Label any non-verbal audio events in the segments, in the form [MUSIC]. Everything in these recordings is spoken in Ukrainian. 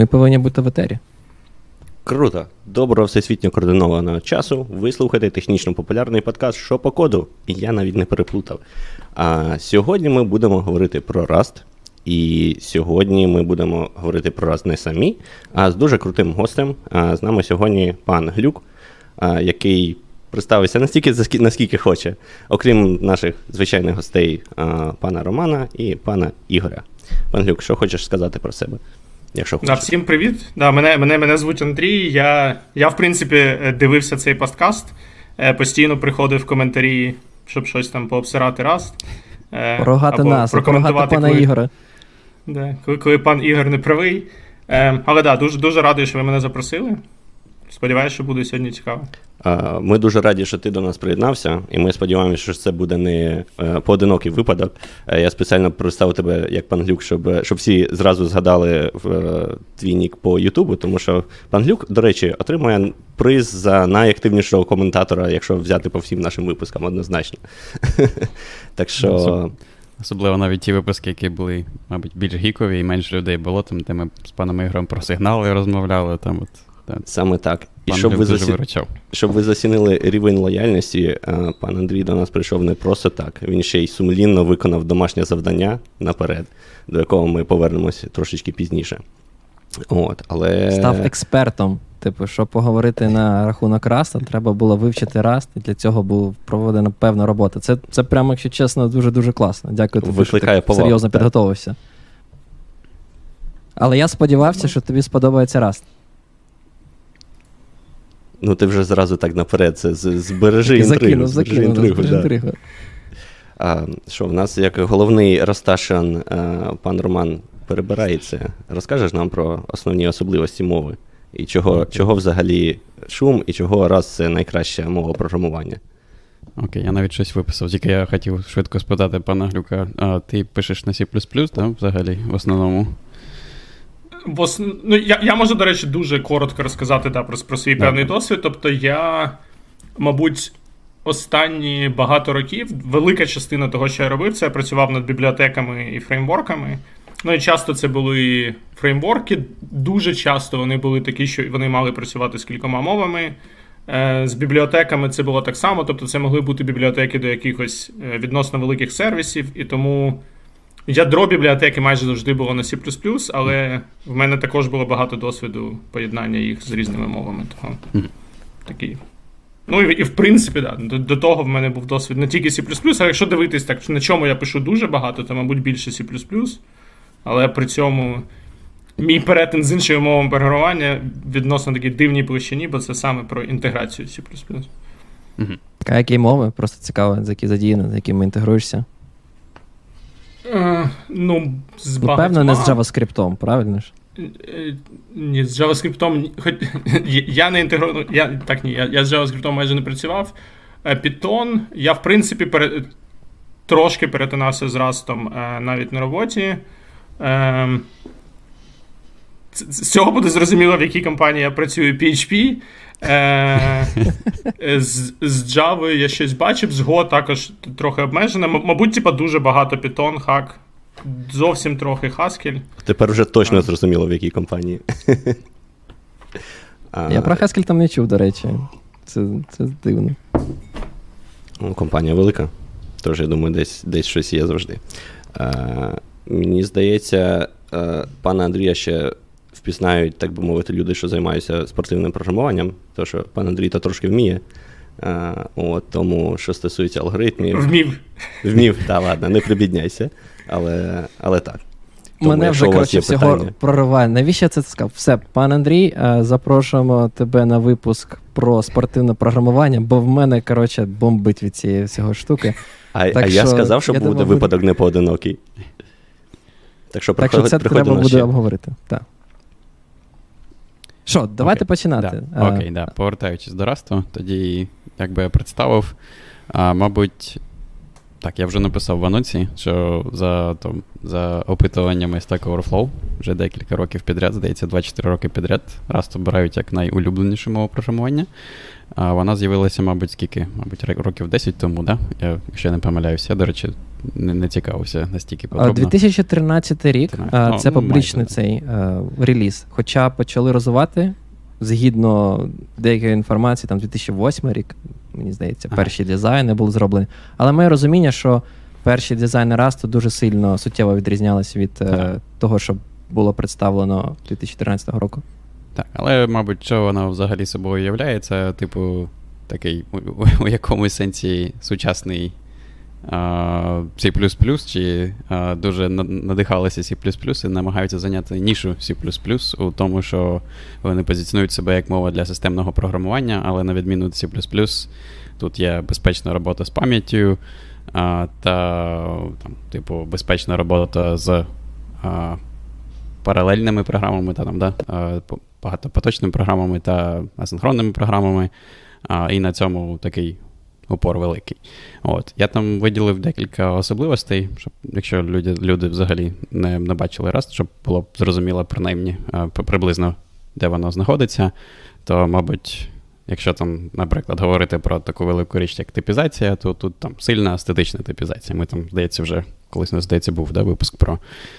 Ми повинні бути в етері. Круто. Доброго всесвітньо координованого часу. Ви слухаєте технічно популярний подкаст «Що по коду? І я навіть не переплутав. А сьогодні ми будемо говорити про Rust. І сьогодні ми будемо говорити про Rust не самі, а з дуже крутим гостем. А з нами сьогодні пан Глюк, а, який представився настільки, наскільки хоче, окрім наших звичайних гостей, пана Романа і пана Ігоря. Пан Глюк, що хочеш сказати про себе? Якщо Да, Всім привіт. Да, Мене мене, мене звуть Андрій. Я, я, в принципі, дивився цей подкаст, е, постійно приходив в коментарі, щоб щось там пообсирати раз. Е, нас, прокоментувати пана коли, Ігоря. Да, коли, коли пан Ігор не правий. Е, але так, да, дуже дуже радий, що ви мене запросили. Сподіваюся, що буде сьогодні цікаво. Ми дуже раді, що ти до нас приєднався, і ми сподіваємося, що це буде не е, поодинокий випадок. Е, я спеціально представив тебе як пан Глюк, щоб щоб всі зразу згадали е, твій нік по Ютубу, тому що пан Глюк, до речі, отримує приз за найактивнішого коментатора, якщо взяти по всім нашим випускам однозначно. [LAUGHS] Так що. Особливо навіть ті випуски, які були, мабуть, більш гікові і менше людей було, там, де ми з паном Ігорем про сигнали розмовляли. там от. Так. Саме так. І щоб ви, засі... щоб ви засінили рівень лояльності, е, пан Андрій до нас прийшов не просто так. Він ще й сумлінно виконав домашнє завдання наперед, до якого ми повернемося трошечки пізніше. От, але... Став експертом. Типу, щоб поговорити на рахунок Раста, треба було вивчити Раст, і для цього була проведена певна робота. Це, це прямо, якщо чесно, дуже-дуже класно. Дякую тобі, що ти серйозно підготовився. Але я сподівався, що тобі сподобається Раст. Ну, ти вже зразу так наперед це збережи інтригу. Закинув, інтригу, да. інтригу. А, Що, в нас як головний Росташин пан Роман перебирається. Розкажеш нам про основні особливості мови? І чого okay. чого взагалі шум, і чого раз це найкраща мова програмування? Окей, okay, я навіть щось виписав. Тільки я хотів швидко спитати пана Глюка, а ти пишеш на C, да, взагалі, в основному? В ос... ну, Я я можу, до речі, дуже коротко розказати да, про, про свій yeah. певний досвід. Тобто, я, мабуть, останні багато років велика частина того, що я робив, це я працював над бібліотеками і фреймворками. Ну і часто це були фреймворки. Дуже часто вони були такі, що вони мали працювати з кількома мовами. Е, з бібліотеками це було так само, тобто це могли бути бібліотеки до якихось е, відносно великих сервісів, і тому Ядро бібліотеки майже завжди було на C, але в мене також було багато досвіду поєднання їх з різними мовами. Того такий. Ну і, і в принципі, да, до, до того в мене був досвід не тільки C, а якщо дивитись, так, на чому я пишу дуже багато, то, мабуть, більше C. Але при цьому мій перетин з іншими мовами програмування відносно такій дивній площині, бо це саме про інтеграцію C. А які мови? Просто цікаво, за які задіяні, з якими інтегруєшся. Е, ну, з ну, Певно, не з JavaScript, правильно ж? Е, ні, з JavaScript, хоч [LAUGHS] я не інтегрую, я так ні, я, я з JavaScript майже не працював. Е, Python, я, в принципі, пере, трошки перетинався з Rust навіть на роботі. З цього буде зрозуміло, в якій компанії я працюю PHP. Е, З з Java я щось бачив, з Go також трохи обмежено. Мабуть, типа дуже багато Python, Hack, зовсім трохи Haskell. Тепер вже точно зрозуміло, в якій компанії. [LAUGHS] Я про Haskell там не чув, до речі. Це це дивно. Ну, Компанія велика, тож я думаю, десь десь щось є завжди. А, Мені здається, пана Андрія ще впізнають, так би мовити, люди, що займаються спортивним програмуванням, тому що пан Андрій то трошки вміє. А, от, Тому, що стосується алгоритмів. Вмів. Вмів, так, ладно, не прибідняйся. Але але так. Тому, Мене вже коротше всього питання... прориває. Навіщо це сказав? Все, пан Андрій, запрошуємо тебе на випуск про спортивне програмування, бо в мене, коротше, бомбить від цієї всього штуки. А так а що, я сказав, що буде випадок непоодинокий. Так що так що це треба буде обговорити. Так. Що, давайте Окей. починати. Да. Окей, да. повертаючись до Расту, тоді, як би я представив, а, мабуть, так, я вже написав в анонсі, що за там, за опитуваннями Stack Overflow вже декілька років підряд, здається, 24 роки підряд, Rust обирають як найулюбленішу мову програмування. А Вона з'явилася, мабуть, скільки? Мабуть, років 10 тому, да? Я, якщо я не помиляюся. Я, до речі, не не цікавився настільки подробно. 2013 рік 13. це ну, публічний майже, цей а, реліз. Хоча почали розвивати згідно деякої інформації, там 2008 рік, мені здається, ага. перші дизайни були зроблені. Але моє розуміння, що перші дизайни Rust дуже сильно суттєво відрізнялися від ага. того, що було представлено 2013 року. Так, але, мабуть, що воно взагалі собою являється, типу, такий у, у якомусь сенсі сучасний C, чи дуже надихалися C і намагаються зайняти нішу C у тому, що вони позиціонують себе як мова для системного програмування, але на відміну від C, тут є безпечна робота з пам'яттю та, там, типу, безпечна робота з паралельними програмами, та там, да, багатопоточними програмами та асинхронними програмами. І на цьому такий упор великий. От. Я там виділив декілька особливостей, щоб якщо люди люди взагалі не не бачили раз, щоб було б зрозуміло принаймні приблизно, де воно знаходиться, то, мабуть, якщо там, наприклад, говорити про таку велику річ, як типізація, то тут там сильна естетична типізація. Ми там, здається, вже колись нас здається, був да, випуск про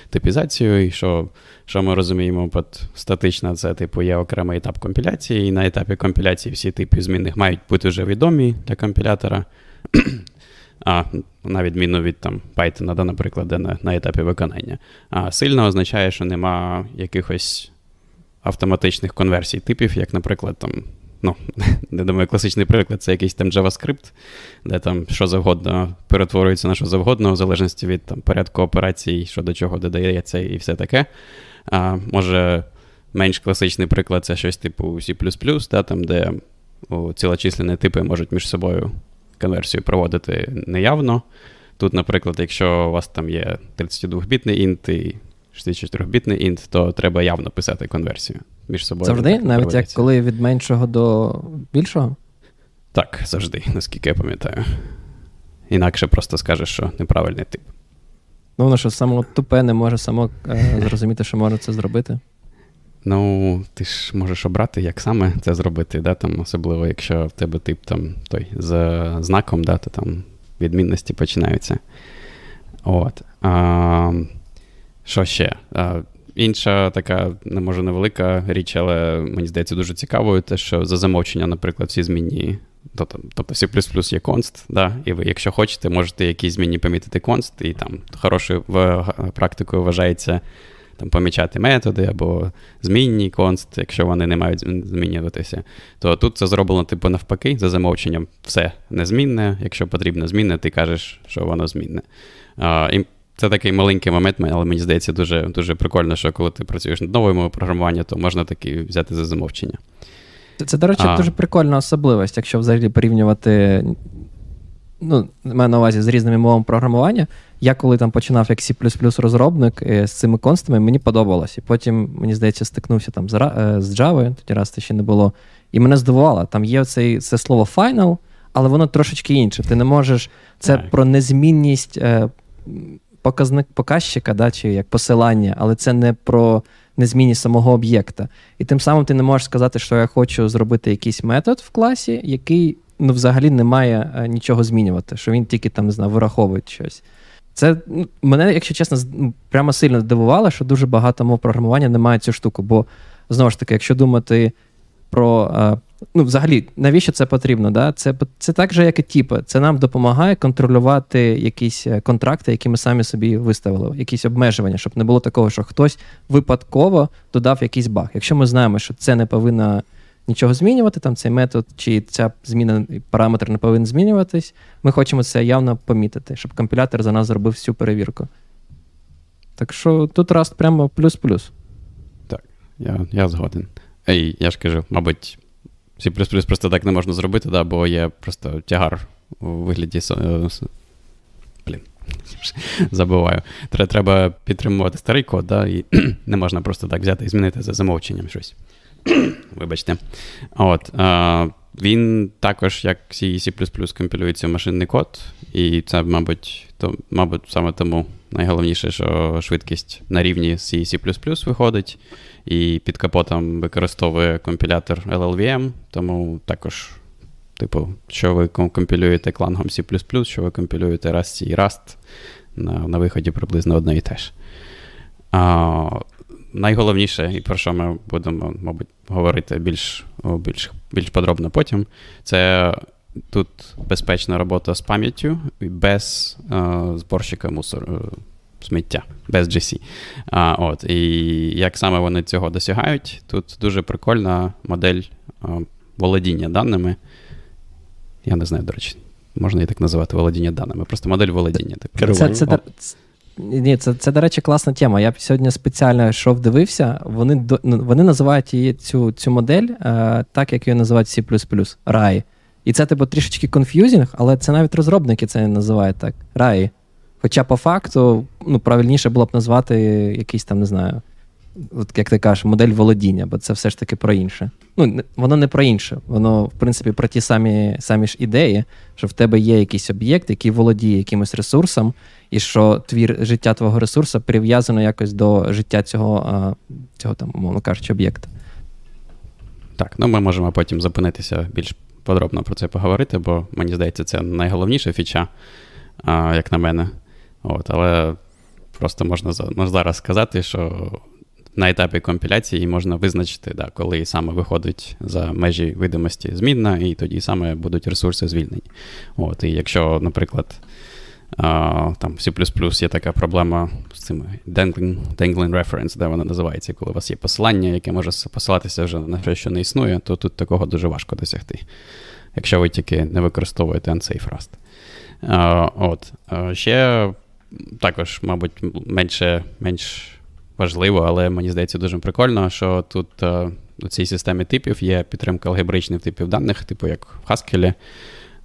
типізацію, і що що ми розуміємо під статична, це типу є окремий етап компіляції, і на етапі компіляції всі типи змінних мають бути вже відомі для компілятора. [CLEARS THROAT] А на відміну від там Python, да, наприклад, де на, на етапі виконання. А сильно означає, що нема якихось автоматичних конверсій типів, як, наприклад, там ну, [LAUGHS] не думаю, класичний приклад це якийсь там JavaScript, де там що завгодно перетворюється на що завгодно, в залежності від там, порядку операцій, що до чого додається, і все таке. А, Може, менш класичний приклад це щось типу C, да, там, де цілочислені типи можуть між собою конверсію проводити неявно. Тут, наприклад, якщо у вас там є 32-бітний інт і 64-бітний інт, то треба явно писати конверсію між собою. Завжди? Навіть як коли від меншого до більшого? Так, завжди, наскільки я пам'ятаю. Інакше просто скажеш, що неправильний тип. Ну, воно що само тупе не може само е, [LAUGHS] зрозуміти, що можна це зробити. Ну, ти ж можеш обрати, як саме це зробити, да, там, особливо, якщо в тебе тип там, той з знаком, да, то там відмінності починаються. От. А, Що ще? А, Інша така, не може невелика річ, але мені здається, дуже цікавою, те, що за замовчення, наприклад, всі змінні. Тобто C є конст, да, і ви, якщо хочете, можете якісь змінні помітити конст, і там хорошою практикою вважається там, помічати методи або змінні конст, якщо вони не мають змінюватися. То тут це зроблено типу навпаки, за замовченням все незмінне. Якщо потрібно змінне, ти кажеш, що воно змінне. А, це такий маленький момент, але мені здається, дуже дуже прикольно, що коли ти працюєш над новою мовою програмування, то можна таки взяти за замовчення. Це, це до речі, а... дуже прикольна особливість, якщо взагалі порівнювати. Ну, маю на увазі з різними мовами програмування. Я коли там починав як C розробник е, з цими констами, мені подобалось. І потім, мені здається, стикнувся там з е, з Java, тоді раз це ще не було. І мене здивувало, там є цей, це слово final, але воно трошечки інше. Ти не можеш. Це так. про незмінність е, показник показчика, да, чи як посилання, але це не про незмінність самого об'єкта. І тим самим ти не можеш сказати, що я хочу зробити якийсь метод в класі, який ну, взагалі не має е, нічого змінювати, що він тільки там не знаю, вираховує щось. Це ну, мене, якщо чесно, прямо сильно здивувало, що дуже багато мов програмування не має цю штуку. Бо знову ж таки, якщо думати про е, ну, взагалі, навіщо це потрібно? Да? Це це так же, як і тіпи. Це нам допомагає контролювати якісь е, контракти, які ми самі собі виставили, якісь обмеження, щоб не було такого, що хтось випадково додав якийсь баг. Якщо ми знаємо, що це не повинно нічого змінювати, там цей метод чи ця зміна параметр не повинен змінюватись, ми хочемо це явно помітити, щоб компілятор за нас зробив всю перевірку. Так що тут Rust прямо плюс-плюс. Так, я я згоден. Ей, я ж кажу, мабуть. C просто так не можна зробити, да, бо є просто тягар у вигляді. Е, блін, [LAUGHS] забуваю. Треба підтримувати старий код, да, і [CLEARS THROAT] не можна просто так взяти і змінити за замовченням щось. [CLEARS THROAT] Вибачте. От, а, Він також, як C C компілюється в машинний код, і це, мабуть, то, мабуть, саме тому найголовніше, що швидкість на рівні C C виходить і під капотом використовує компілятор LLVM, тому також, типу, що ви компілюєте клангом C, що ви компілюєте Rust і Rust, на на виході приблизно одне і те ж. А, Найголовніше, і про що ми будемо, мабуть, говорити більш більш, більш подробно потім, це тут безпечна робота з пам'яттю без а, зборщика мусору. Сміття без GC. А, от, І як саме вони цього досягають, тут дуже прикольна модель а, володіння даними. Я не знаю, до речі, можна і так називати володіння даними. Просто модель володіння. Типу. Це, це, це, ні, це, це, до речі, класна тема. Я сьогодні спеціально йшов, дивився. Вони ну, вони називають її цю цю модель е, так, як її називають C RAI. І це, типу, трішечки confusing, але це навіть розробники це називають так. RAII. Хоча по факту ну, правильніше було б назвати якийсь там, не знаю, от як ти кажеш, модель володіння, бо це все ж таки про інше. Ну, воно не про інше, воно, в принципі, про ті самі самі ж ідеї, що в тебе є якийсь об'єкт, який володіє якимось ресурсом, і що термін життя твого ресурсу прив'язано якось до життя цього, цього там, умовно кажучи, об'єкта. Так, ну ми можемо потім зупинитися більш подробно про це поговорити, бо мені здається, це найголовніша фіча, як на мене. От, Але просто можна зараз сказати, що на етапі компіляції можна визначити, да, коли саме виходить за межі видимості змінна, і тоді саме будуть ресурси звільнені. От, І якщо, наприклад, там C є така проблема з цими dangling, dangling reference, де вона називається, коли у вас є посилання, яке може посилатися вже на те, що не існує, то тут такого дуже важко досягти, якщо ви тільки не використовуєте unsafe Rust. От. Ще також, мабуть, менше, менш важливо, але мені здається дуже прикольно, що тут е, у цій системі типів є підтримка алгебричних типів даних, типу як в Haskell.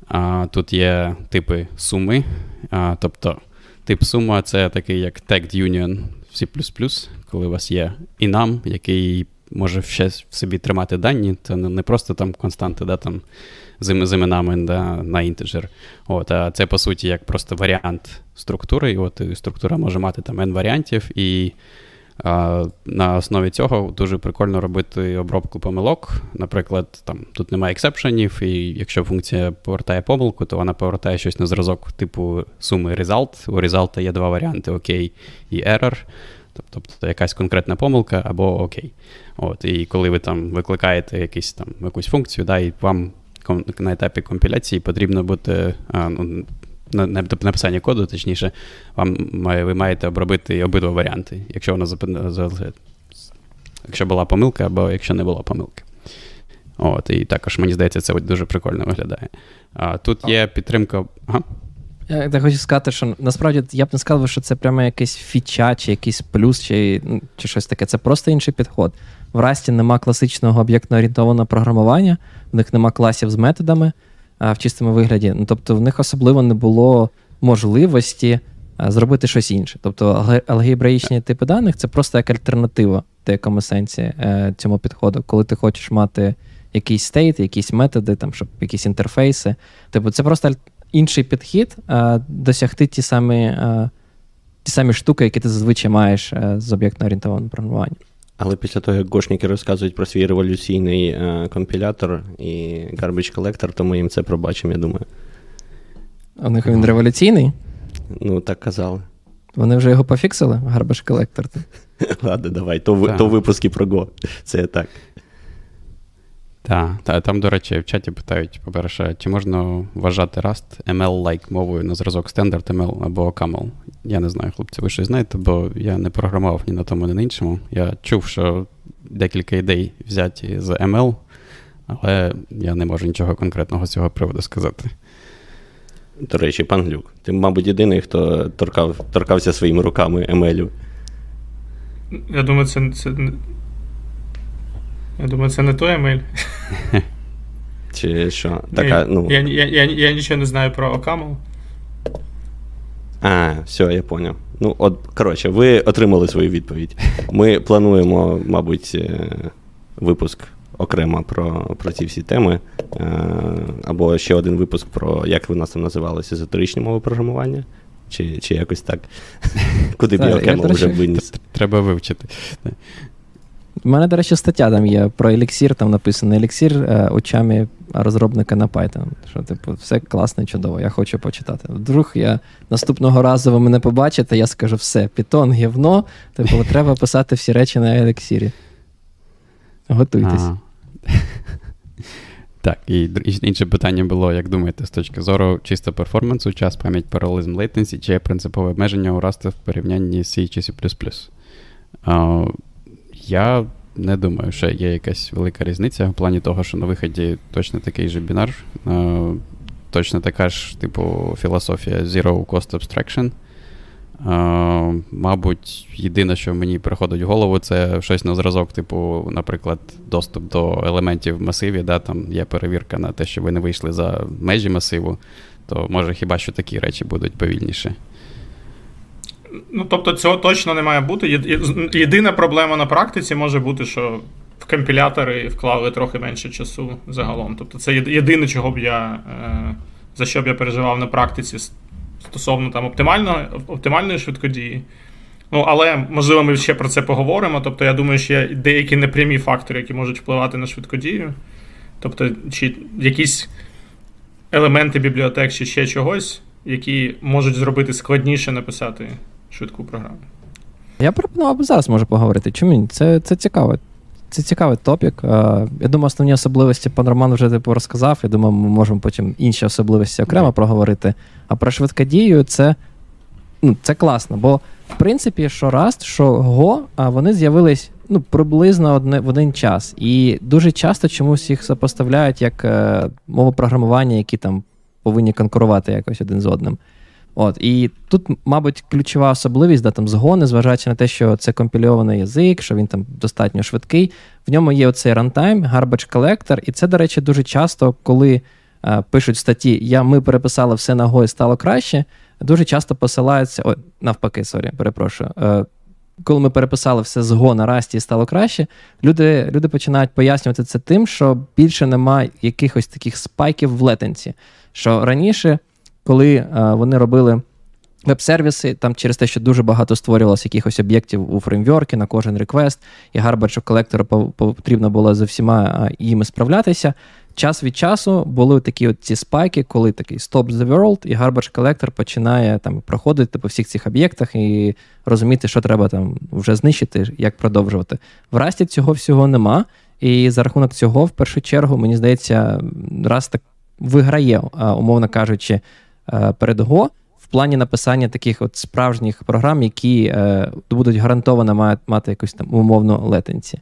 А, Тут є типи суми. А, Тобто тип сума це такий як tagged union в C, коли у вас є інам, який може ще в собі тримати дані. Це не просто там константи, да, там з, іменами да, на інтеджер. От, А це, по суті, як просто варіант структури. І от структура може мати там n варіантів. і на основі цього дуже прикольно робити обробку помилок. Наприклад, там тут немає ексепшенів, і якщо функція повертає помилку, то вона повертає щось на зразок типу суми result. У result є два варіанти: окей і error. Тобто якась конкретна помилка або окей. От, І коли ви там викликаєте якісь, там, якусь функцію, да, і вам на етапі компіляції потрібно бути а, ну, написання коду, точніше, вам ви маєте обробити обидва варіанти, якщо вона якщо була помилка, або якщо не було помилки. От, І також, мені здається, це дуже прикольно виглядає. А Тут є підтримка. Ага. Я так хочу сказати, що насправді я б не сказав, що це прямо якийсь фіча, чи якийсь плюс, чи ну, чи щось таке. Це просто інший підход. В Расті нема класичного об'єктно орієнтованого програмування, в них нема класів з методами в чистому вигляді. Ну, Тобто в них особливо не було можливості зробити щось інше. Тобто алгебраїчні типи даних це просто як альтернатива в деякому сенсі е, цьому підходу, коли ти хочеш мати якийсь стейт, якісь методи, там, щоб якісь інтерфейси. Тобто це просто інший підхід досягти ті самі. Ті самі штуки, які ти зазвичай маєш е, з об'єктно орієнтованим програмуванням. Але після того, як гошники розказують про свій революційний е, компілятор і Garbage Collector, то ми їм це пробачимо, я думаю. У них він революційний? Ну, так казали. Вони вже його пофіксили, Garbage Collector? [LAUGHS] Ладно, давай, то то випуски про Go. Це так. Так, та, там, до речі, в чаті питають, по-перше, чи можна вважати Rust ML-like мовою на зразок Standard ML або Camel? Я не знаю, хлопці, ви щось знаєте, бо я не програмував ні на тому, ні на іншому. Я чув, що декілька ідей взяті з ML, але я не можу нічого конкретного з цього приводу сказати. До речі, пан Глюк, ти, мабуть, єдиний, хто торкав, торкався своїми руками ML. Я думаю, це, це я думаю, це не той емейль. [LAUGHS] Чи що? Така, ну... Я я, я, я нічого не знаю про Окаму. А, все, я поняв. Ну, от, коротше, ви отримали свою відповідь. Ми плануємо, мабуть, е, випуск окремо про про ці всі теми. Е, або ще один випуск про, як ви нас там називалися, езотеричні мови програмування. Чи чи якось так. [LAUGHS] Куди б я окремо вже виніс. Треба вивчити. У мене, до речі, стаття там є про еліксір, там написано еліксір е, очами розробника на Python. Що, типу, все класно чудово, я хочу почитати. Вдруг я наступного разу ви мене побачите, я скажу все, Python, гівно, типу, треба писати всі речі на еліксірі. Готуйтесь. Так, і інше питання було, як думаєте, з точки зору чисто перформансу, час, пам'ять, паралелізм, latency, чи є принципове обмеження у Rust в порівнянні з C чи C++? Я не думаю, що є якась велика різниця в плані того, що на виході точно такий же бінар, uh, точно така ж, типу, філософія Zero Cost Abstraction. Uh, мабуть, єдине, що мені приходить в голову, це щось на зразок, типу, наприклад, доступ до елементів в масиві, да, там є перевірка на те, що ви не вийшли за межі масиву, то може хіба що такі речі будуть повільніші. Ну, тобто, цього точно не має бути. Єдина проблема на практиці може бути, що в компілятори вклали трохи менше часу загалом. Тобто, це єдине, чого б я, е, за що б я переживав на практиці стосовно там оптимальної, оптимальної швидкодії. Ну, але, можливо, ми ще про це поговоримо. Тобто, я думаю, що є деякі непрямі фактори, які можуть впливати на швидкодію. Тобто, чи якісь елементи бібліотек, чи ще чогось, які можуть зробити складніше написати швидку програму. Я пропонував би зараз може поговорити. Чому Це це цікаво. Це цікавий топік. Я думаю, основні особливості пан Роман вже типу розказав. Я думаю, ми можемо потім інші особливості окремо проговорити. А про швидкодію це ну, це класно. Бо, в принципі, що Rust, що Go, вони з'явились ну, приблизно одне, в один час. І дуже часто чомусь їх сопоставляють як е, мови програмування, які там повинні конкурувати якось один з одним. От, І тут, мабуть, ключова особливість да, там, згони, незважаючи на те, що це компільований язик, що він там достатньо швидкий. В ньому є оцей runtime, garbage collector, і це, до речі, дуже часто, коли е, пишуть статті Я ми переписали все на Go і стало краще, дуже часто посилаються. О, навпаки, sorry, перепрошую. Е, коли ми переписали все з Go на Rust і стало краще, люди люди починають пояснювати це тим, що більше немає якихось таких spikeів в latency. Що раніше коли е, вони робили веб-сервіси, там через те, що дуже багато створювалося якихось об'єктів у фреймворки на кожен реквест, і Garbage Collector потрібно було за всіма їми справлятися. Час від часу були такі от ці спайки, коли такий Stop the World, і Garbage Collector починає там проходити по всіх цих об'єктах і розуміти, що треба там вже знищити, як продовжувати. В Расті цього всього нема. І за рахунок цього, в першу чергу, мені здається, Rust так виграє, умовно кажучи, Е, перед Go в плані написання таких от справжніх програм, які е, будуть гарантовано мати якусь там умовну latency.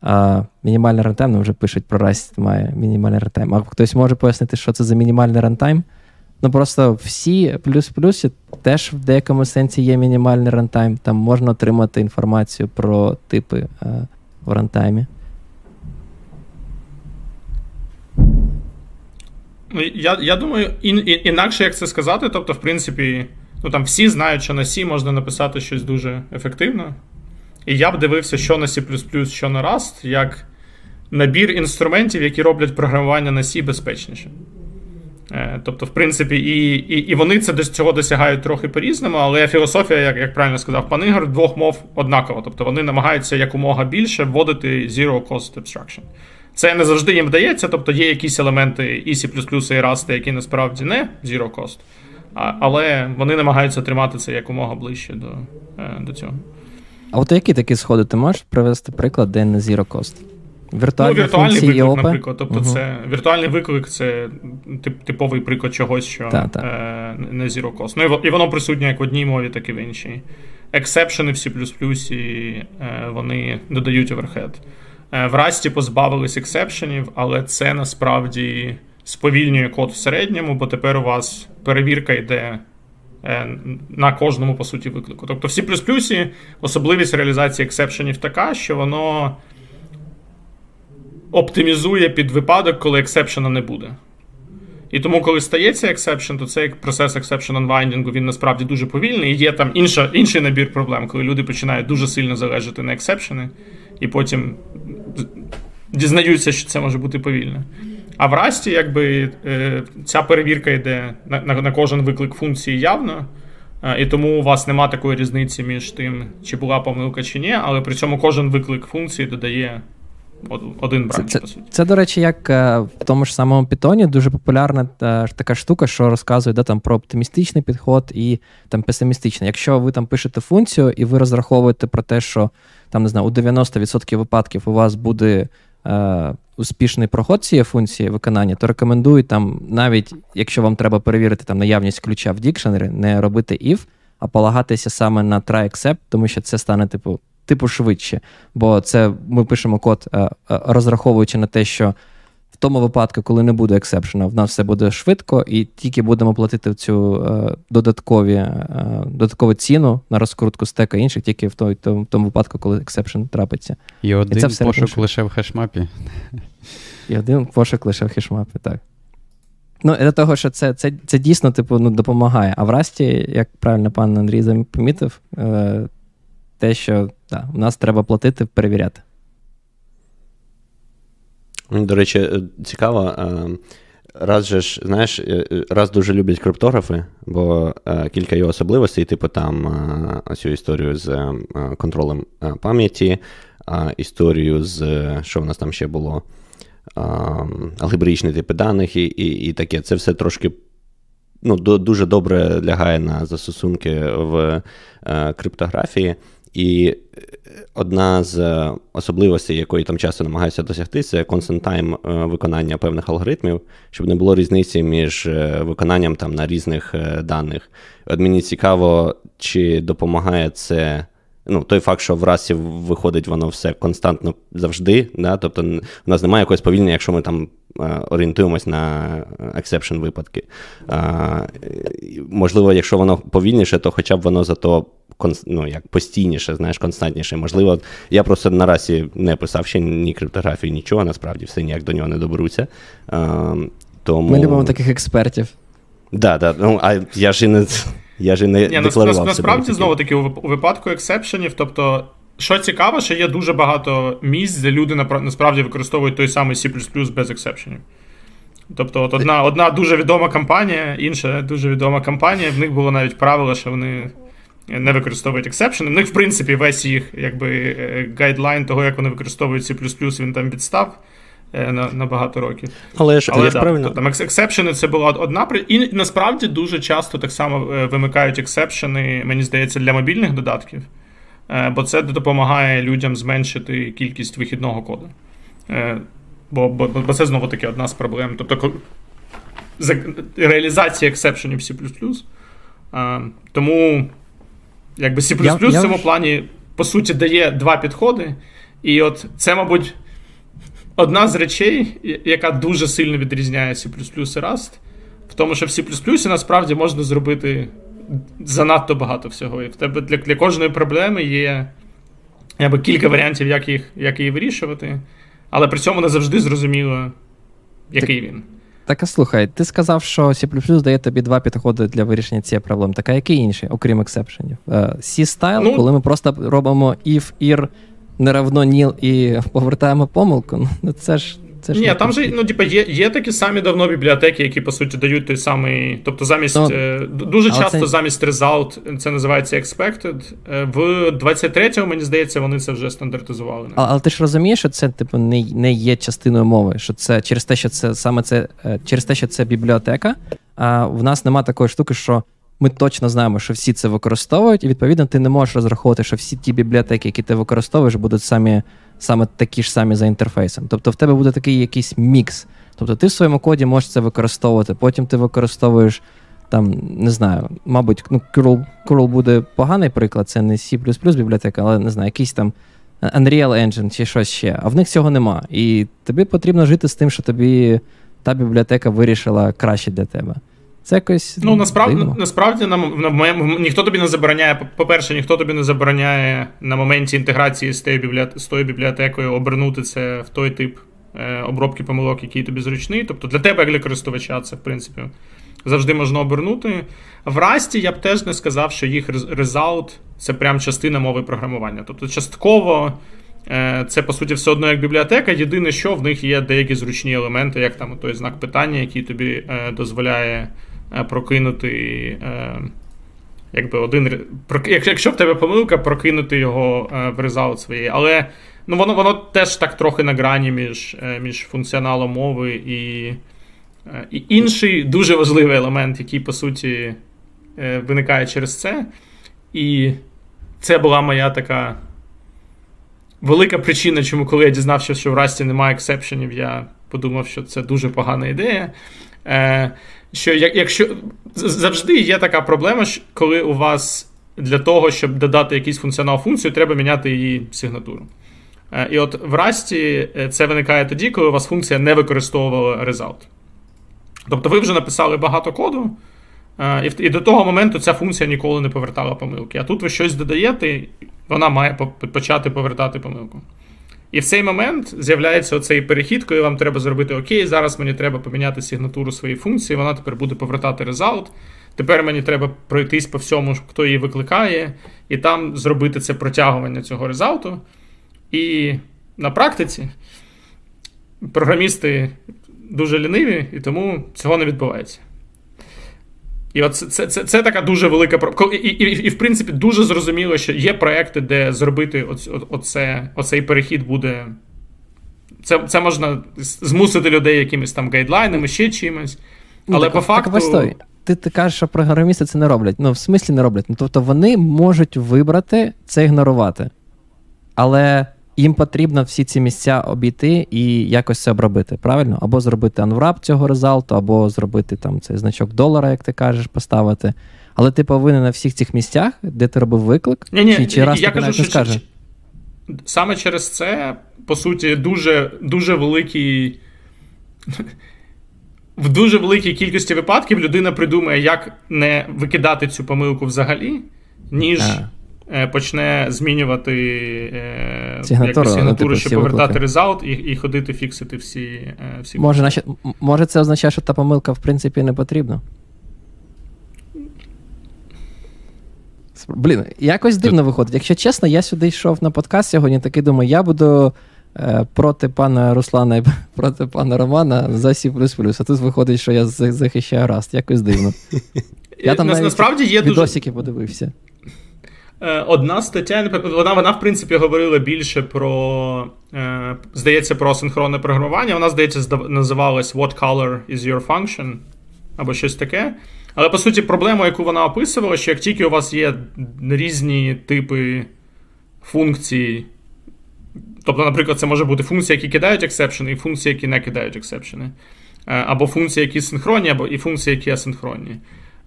А Мінімальний runtime, ну вже пишуть про Rust має мінімальний runtime. А хтось може пояснити, що це за мінімальний runtime? Ну просто всі плюс-плюсі теж в деякому сенсі є мінімальний runtime. Там можна отримати інформацію про типи е, в рантаймі. Я я думаю, ін, ін, інакше як це сказати. Тобто, в принципі, ну там всі знають, що на C можна написати щось дуже ефективно. І я б дивився, що на C, що на Rust, як набір інструментів, які роблять програмування на C безпечніше. Е, тобто, в принципі, і і, і вони це до цього досягають трохи по-різному, але філософія, як як правильно сказав пан Ігор, двох мов однакова. Тобто вони намагаються якомога більше вводити Zero Cost Abstraction. Це не завжди їм вдається, тобто є якісь елементи і C++, і Rust, які насправді не zero cost, але вони намагаються тримати це якомога ближче до е, до цього. А от які такі сходи ти можеш привести приклад, де не zero cost? Віртуальні ну, віртуальний виклик, ОП? наприклад. Тобто, uh це віртуальний виклик це типовий приклад чогось, що та, та. Е, не zero cost. Ну і воно присутнє як в одній мові, так і в іншій. Ексепшени в C++, е, вони додають overhead. Е, в Rustі позбавились exceptionів, але це насправді сповільнює код в середньому, бо тепер у вас перевірка йде е, на кожному, по суті, виклику. Тобто в C особливість реалізації exceptionів така, що воно оптимізує під випадок, коли exceptionа не буде. І тому, коли стається exception, то цей процес exception unwinding, він насправді дуже повільний. І є там інша, інший набір проблем, коли люди починають дуже сильно залежати на exceptionи і потім дізнаються, що це може бути повільно. А в Расті, якби е, ця перевірка йде на, кожен виклик функції явно. І тому у вас нема такої різниці між тим, чи була помилка чи ні, але при цьому кожен виклик функції додає один бранч, це, по суті. Це, це, до речі, як е, в тому ж самому Python дуже популярна та, така штука, що розказує да, там, про оптимістичний підход і там песимістичний. Якщо ви там пишете функцію і ви розраховуєте про те, що там не знаю, у 90% випадків у вас буде е, успішний проход цієї функції виконання, то рекомендую там, навіть якщо вам треба перевірити там наявність ключа в дікшенері, не робити if, а полагатися саме на try except, тому що це стане типу типу швидше. Бо це ми пишемо код, е, е, розраховуючи на те, що тому випадку, коли не буде ексепшена, в нас все буде швидко, і тільки будемо платити цю е, додаткові, додаткову ціну на розкрутку стека інших, тільки в той, тому, тому випадку, коли exception трапиться. І один і це все пошук лише в hashmapі. І один пошук лише в hashmapі, так. Ну, для того, що це це, це дійсно типу, ну, допомагає. А в Rustі, як правильно пан Андрій помітив, те, що да, у нас треба платити, перевіряти. До речі, е, цікаво. Е, раз же ж, знаєш, е, раз дуже люблять криптографи, бо кілька його особливостей, типу там цю історію з контролем пам'яті, історію з що в нас там ще було, алгебричні типи даних і і, і таке. Це все трошки ну, дуже добре лягає на застосунки в криптографії. І е, одна з е, особливостей, якої там часто намагаються досягти, це е, виконання певних алгоритмів, щоб не було різниці між виконанням там на різних даних. От мені цікаво, чи допомагає це. Ну, той факт, що в Rustі виходить воно все константно завжди. Да? Тобто у нас немає якогось повільнення, якщо ми там орієнтуємось на exception випадки. А, Можливо, якщо воно повільніше, то хоча б воно зато ну, як постійніше, знаєш, константніше. Можливо, я просто на Rustі не писав ще ні криптографії, нічого, насправді все ніяк до нього не доберуться. А, тому... Ми любимо таких експертів. Да, да, ну, а я ж і не я ж і не Ні, декларував Насправді, себе знову таки, у випадку ексепшенів, тобто. Що цікаво, що є дуже багато місць, де люди насправді використовують той самий C без ексепшенів. Тобто, от одна одна дуже відома компанія, інша дуже відома компанія, в них було навіть правило, що вони не використовують ексепшени. В них, в принципі, весь їх якби, гайдлайн того, як вони використовують C, він там підстав е, на на багато років. Але ж Але, да, правильно. там ексепшени це була одна. І насправді дуже часто так само е, вимикають ексепшени, мені здається, для мобільних додатків. Е, бо це допомагає людям зменшити кількість вихідного коду. Бо бо, бо це знову таки одна з проблем. Тобто реалізація ексепшенів C. Тому Якби C я, в цьому я... плані, по суті, дає два підходи. І от це, мабуть, одна з речей, яка дуже сильно відрізняє C і Rust, в тому, що в C насправді можна зробити занадто багато всього. І в тебе для для кожної проблеми є якби, кілька варіантів, як їх, як її вирішувати, але при цьому не завжди зрозуміло, який так, він. Так, а слухай, ти сказав, що C дає тобі два підходи для вирішення цієї проблеми. Так а який інший, окрім ексепшенів? C-style, ну, коли ми просто робимо if, ir, не равно nil і повертаємо помилку. Ну це ж це ж Ні, там же ну, типу, є є такі самі давно бібліотеки, які по суті дають той самий. Тобто, замість ну, е, дуже часто це... замість result це називається expected. Е, в 23-му, мені здається, вони це вже стандартизували. Але, але ти ж розумієш, що це типу не не є частиною мови. Що це через те, що це саме це е, через те, що це бібліотека. А в нас нема такої штуки, що. Ми точно знаємо, що всі це використовують, і відповідно ти не можеш розраховувати, що всі ті бібліотеки, які ти використовуєш, будуть самі саме такі ж самі за інтерфейсом. Тобто в тебе буде такий якийсь мікс. Тобто ти в своєму коді можеш це використовувати, потім ти використовуєш там, не знаю, мабуть, ну, Curl, Curl буде поганий приклад, це не C бібліотека, але не знаю, якийсь там Unreal Engine чи щось ще. А в них цього нема. І тобі потрібно жити з тим, що тобі та бібліотека вирішила краще для тебе. Це якось. Ну, насправді дивно. насправді нам на моєму ніхто тобі не забороняє. По-перше, ніхто тобі не забороняє на моменті інтеграції з тією бібліотекою, з тою бібліотекою обернути це в той тип е, обробки помилок, який тобі зручний. Тобто для тебе, як для користувача, це в принципі завжди можна обернути. В Расті я б теж не сказав, що їх резалт це прям частина мови програмування. Тобто, частково. Е, це, по суті, все одно як бібліотека. Єдине, що в них є деякі зручні елементи, як там той знак питання, який тобі е, дозволяє прокинути е, якби один. Якщо в тебе помилка, прокинути його е, в резалт своєї. Але ну, воно воно теж так трохи на грані між е, між функціоналом мови і е, і інший дуже важливий елемент, який, по суті, виникає через це. І це була моя така велика причина, чому, коли я дізнався, що в Расті немає ексепшенів, я подумав, що це дуже погана ідея. Що якщо завжди є така проблема, коли у вас для того, щоб додати якийсь функціонал функцію, треба міняти її сигнатуру. Е, і от в Rust е, це виникає тоді, коли у вас функція не використовувала result. Тобто ви вже написали багато коду, е, і до того моменту ця функція ніколи не повертала помилки. А тут ви щось додаєте, вона має почати повертати помилку. І в цей момент з'являється оцей перехід, коли вам треба зробити Окей, зараз мені треба поміняти сигнатуру своєї функції, вона тепер буде повертати результат. Тепер мені треба пройтись по всьому, хто її викликає, і там зробити це протягування цього результату. І на практиці програмісти дуже ліниві, і тому цього не відбувається. І от це це, це, це така дуже велика і, і, і, і, в принципі, дуже зрозуміло, що є проекти, де зробити оць, оце, оцей перехід буде. Це це можна змусити людей якимись там гайдлайнами, ще чимось. Ну, Але так, по факту. Так, постой. Ти ти кажеш, що програмісти це не роблять. Ну, в смислі не роблять. Ну, Тобто вони можуть вибрати це ігнорувати. Але їм потрібно всі ці місця обійти і якось це обробити, правильно? Або зробити анврап цього результату, або зробити там цей значок долара, як ти кажеш, поставити. Але ти повинен на всіх цих місцях, де ти робив виклик, ні, ні, чи, чи раз я кажу, що скаже? Саме через це, по суті, дуже дуже великий. В дуже великій кількості випадків людина придумає, як не викидати цю помилку взагалі, ніж а. Е, почне змінювати е, сигнатуру ну, типу, щоб повертати резалт і і ходити фіксити всі е, всі може, наче, може, це означає, що та помилка в принципі не потрібна? Блін, якось дивно виходить. Якщо чесно, я сюди йшов на подкаст сьогодні, такий думаю, я буду проти пана Руслана і [LAUGHS] проти пана Романа за C. А тут виходить, що я захищаю Раст. Якось дивно. [LAUGHS] Я там навіть насправді є дуже... подивився. Е, одна стаття, вона, вона, в принципі, говорила більше про, е, здається, про синхронне програмування. Вона, здається, називалась What color is your function? Або щось таке. Але по суті, проблема, яку вона описувала, що як тільки у вас є різні типи функцій, тобто, наприклад, це може бути функції, які кидають ексепшени, і функції, які не кидають ексепшени, е, або функції, які синхронні, або і функції, які асинхронні.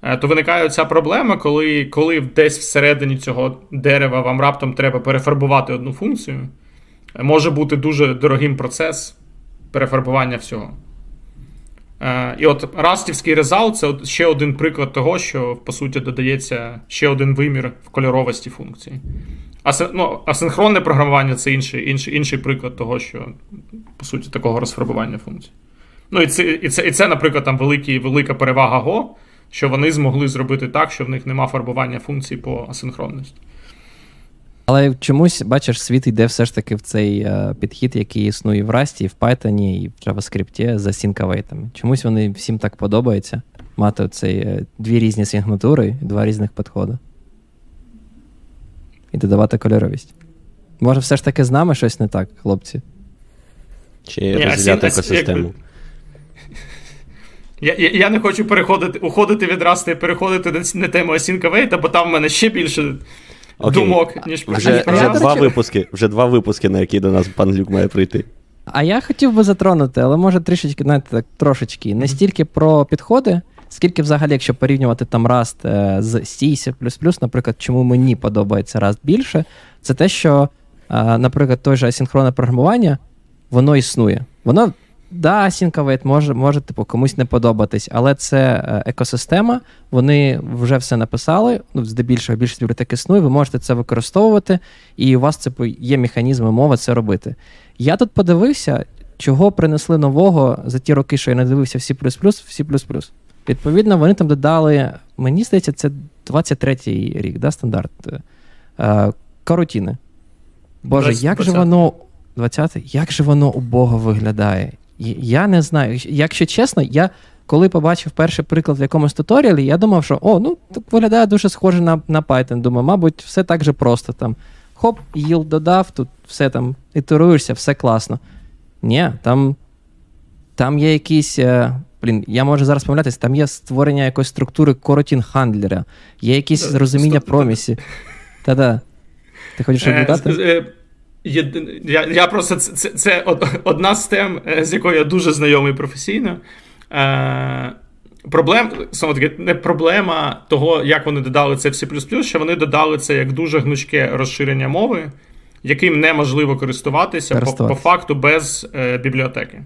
Е, то виникає ця проблема, коли коли десь всередині цього дерева вам раптом треба перефарбувати одну функцію, може бути дуже дорогим процес перефарбування всього. Е, і от растівський резалт це ще один приклад того, що, по суті, додається ще один вимір в кольоровості функції. Ну, Асинхронне програмування це інший інший, інший приклад того, що, по суті, такого розфарбування функцій. Ну, і це, і це, і це наприклад, там великі, велика перевага Go, що вони змогли зробити так, що в них нема фарбування функцій по асинхронності. Але чомусь, бачиш, світ йде все ж таки в цей е, підхід, який існує в Rust, і в Python, і в JavaScript за сінкавейтами. Чомусь вони всім так подобається мати цей, е, дві різні сигнатури, два різних підходи. І додавати кольоровість. Може, все ж таки з нами щось не так, хлопці? Чи розвивати екосистему? Я я, я не хочу переходити, уходити від Раста і переходити на тему Async Await, бо там в мене ще більше Окей. думок, ніж про Вже, вже два випуски, вже два випуски, на які до нас пан Люк має прийти. А я хотів би затронути, але може трішечки, знаєте, так, трошечки, не стільки про підходи, скільки взагалі, якщо порівнювати там Rust е, з C, наприклад, чому мені подобається Rust більше, це те, що, е, наприклад, той же асинхронне програмування, воно існує. Воно Да, Async може, може типу, комусь не подобатись, але це е, екосистема, вони вже все написали. Ну, здебільшого більшість бібліотек існує, ви можете це використовувати, і у вас типу, є механізми мови це робити. Я тут подивився, чого принесли нового за ті роки, що я не дивився в C++, в C++. Відповідно, вони там додали, мені здається, це 23-й рік, да, стандарт. Е, Карутіни. Боже, 20, як же воно. 20-й, як же воно убого виглядає? Я не знаю. Якщо чесно, я коли побачив перший приклад в якомусь туторіалі, я думав, що о, ну так виглядає дуже схоже на на Python. Думаю, мабуть, все так же просто там. Хоп, yield додав, тут все там ітеруєшся, все класно. Ні, там там є якісь. Е, блін, я можу зараз помилятися, там є створення якоїсь структури коротін хандлера, є якісь розуміння промісі. Та-да. Ти хочеш е, Я я просто це це одна з тем, з якою я дуже знайомий професійно. Е, Проблем, таки, не проблема того, як вони додали це в C++, що вони додали це як дуже гнучке розширення мови, яким неможливо користуватися по, по факту без е, бібліотеки.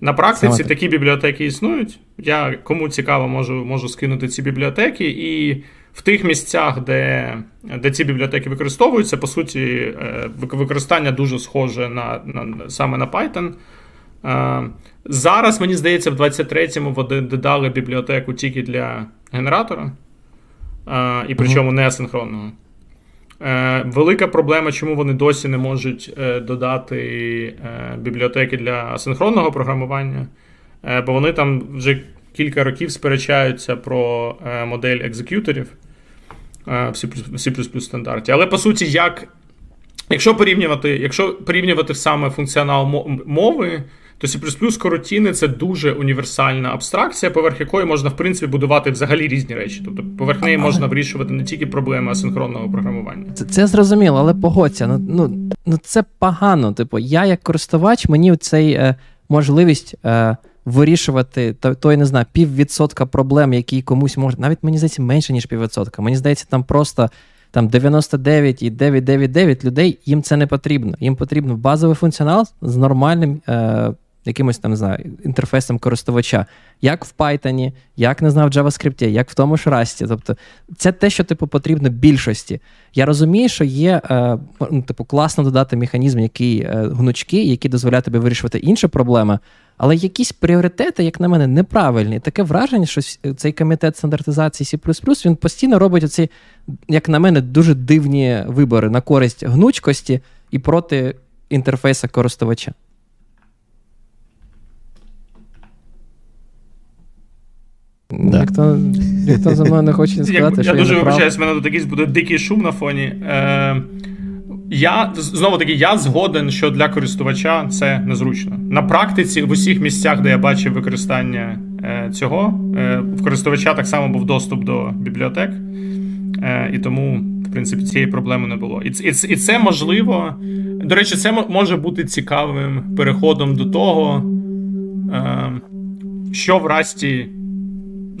На практиці Саме такі бібліотеки існують. Я кому цікаво, можу можу скинути ці бібліотеки, і в тих місцях, де де ці бібліотеки використовуються, по суті, е, використання дуже схоже на, на саме на Python. Е, зараз, мені здається, в 23-му вони додали бібліотеку тільки для генератора, е, і причому не асинхронного. Велика проблема, чому вони досі не можуть додати бібліотеки для асинхронного програмування, бо вони там вже кілька років сперечаються про модель executorів в C++ стандарті. Але по суті, як. Якщо порівнювати якщо порівнювати саме функціонал мови, то C++ coroutineи це дуже універсальна абстракція, поверх якої можна, в принципі, будувати взагалі різні речі. Тобто, поверх неї можна вирішувати не тільки проблеми асинхронного програмування. Це це зрозуміло, але погодься. Ну ну, ну це погано. Типу, я як користувач, мені цей е, можливість. Е, вирішувати то, то я не знаю, піввідсотка проблем, які комусь можуть, навіть мені здається, менше, ніж піввідсотка. Мені здається, там просто там 99,999 людей їм це не потрібно. Їм потрібен базовий функціонал з нормальним е, якимось там не знаю, інтерфейсом користувача, як в Python, як не знаю, в JavaScript, як в тому ж Rust. Тобто це те, що типу потрібно більшості. Я розумію, що є е, ну, типу, класно додати механізм, який е, гнучкий, який дозволяє тобі вирішувати інші проблеми. Але якісь пріоритети, як на мене, неправильні. Таке враження, що цей комітет стандартизації C він постійно робить оці, як на мене, дуже дивні вибори на користь гнучкості і проти інтерфейса користувача. Да. Ніхто ніхто за мною не хоче сказати, я, що я дуже вибачаюсь, в мене тут якийсь буде дикий шум на фоні. Е, я знову таки я згоден, що для користувача це незручно. На практиці в усіх місцях, де я бачив використання е, цього, е, в користувача так само був доступ до бібліотек, е, і тому, в принципі, цієї проблеми не було. І, і, і це можливо. До речі, це може бути цікавим переходом до того, е, що в Расті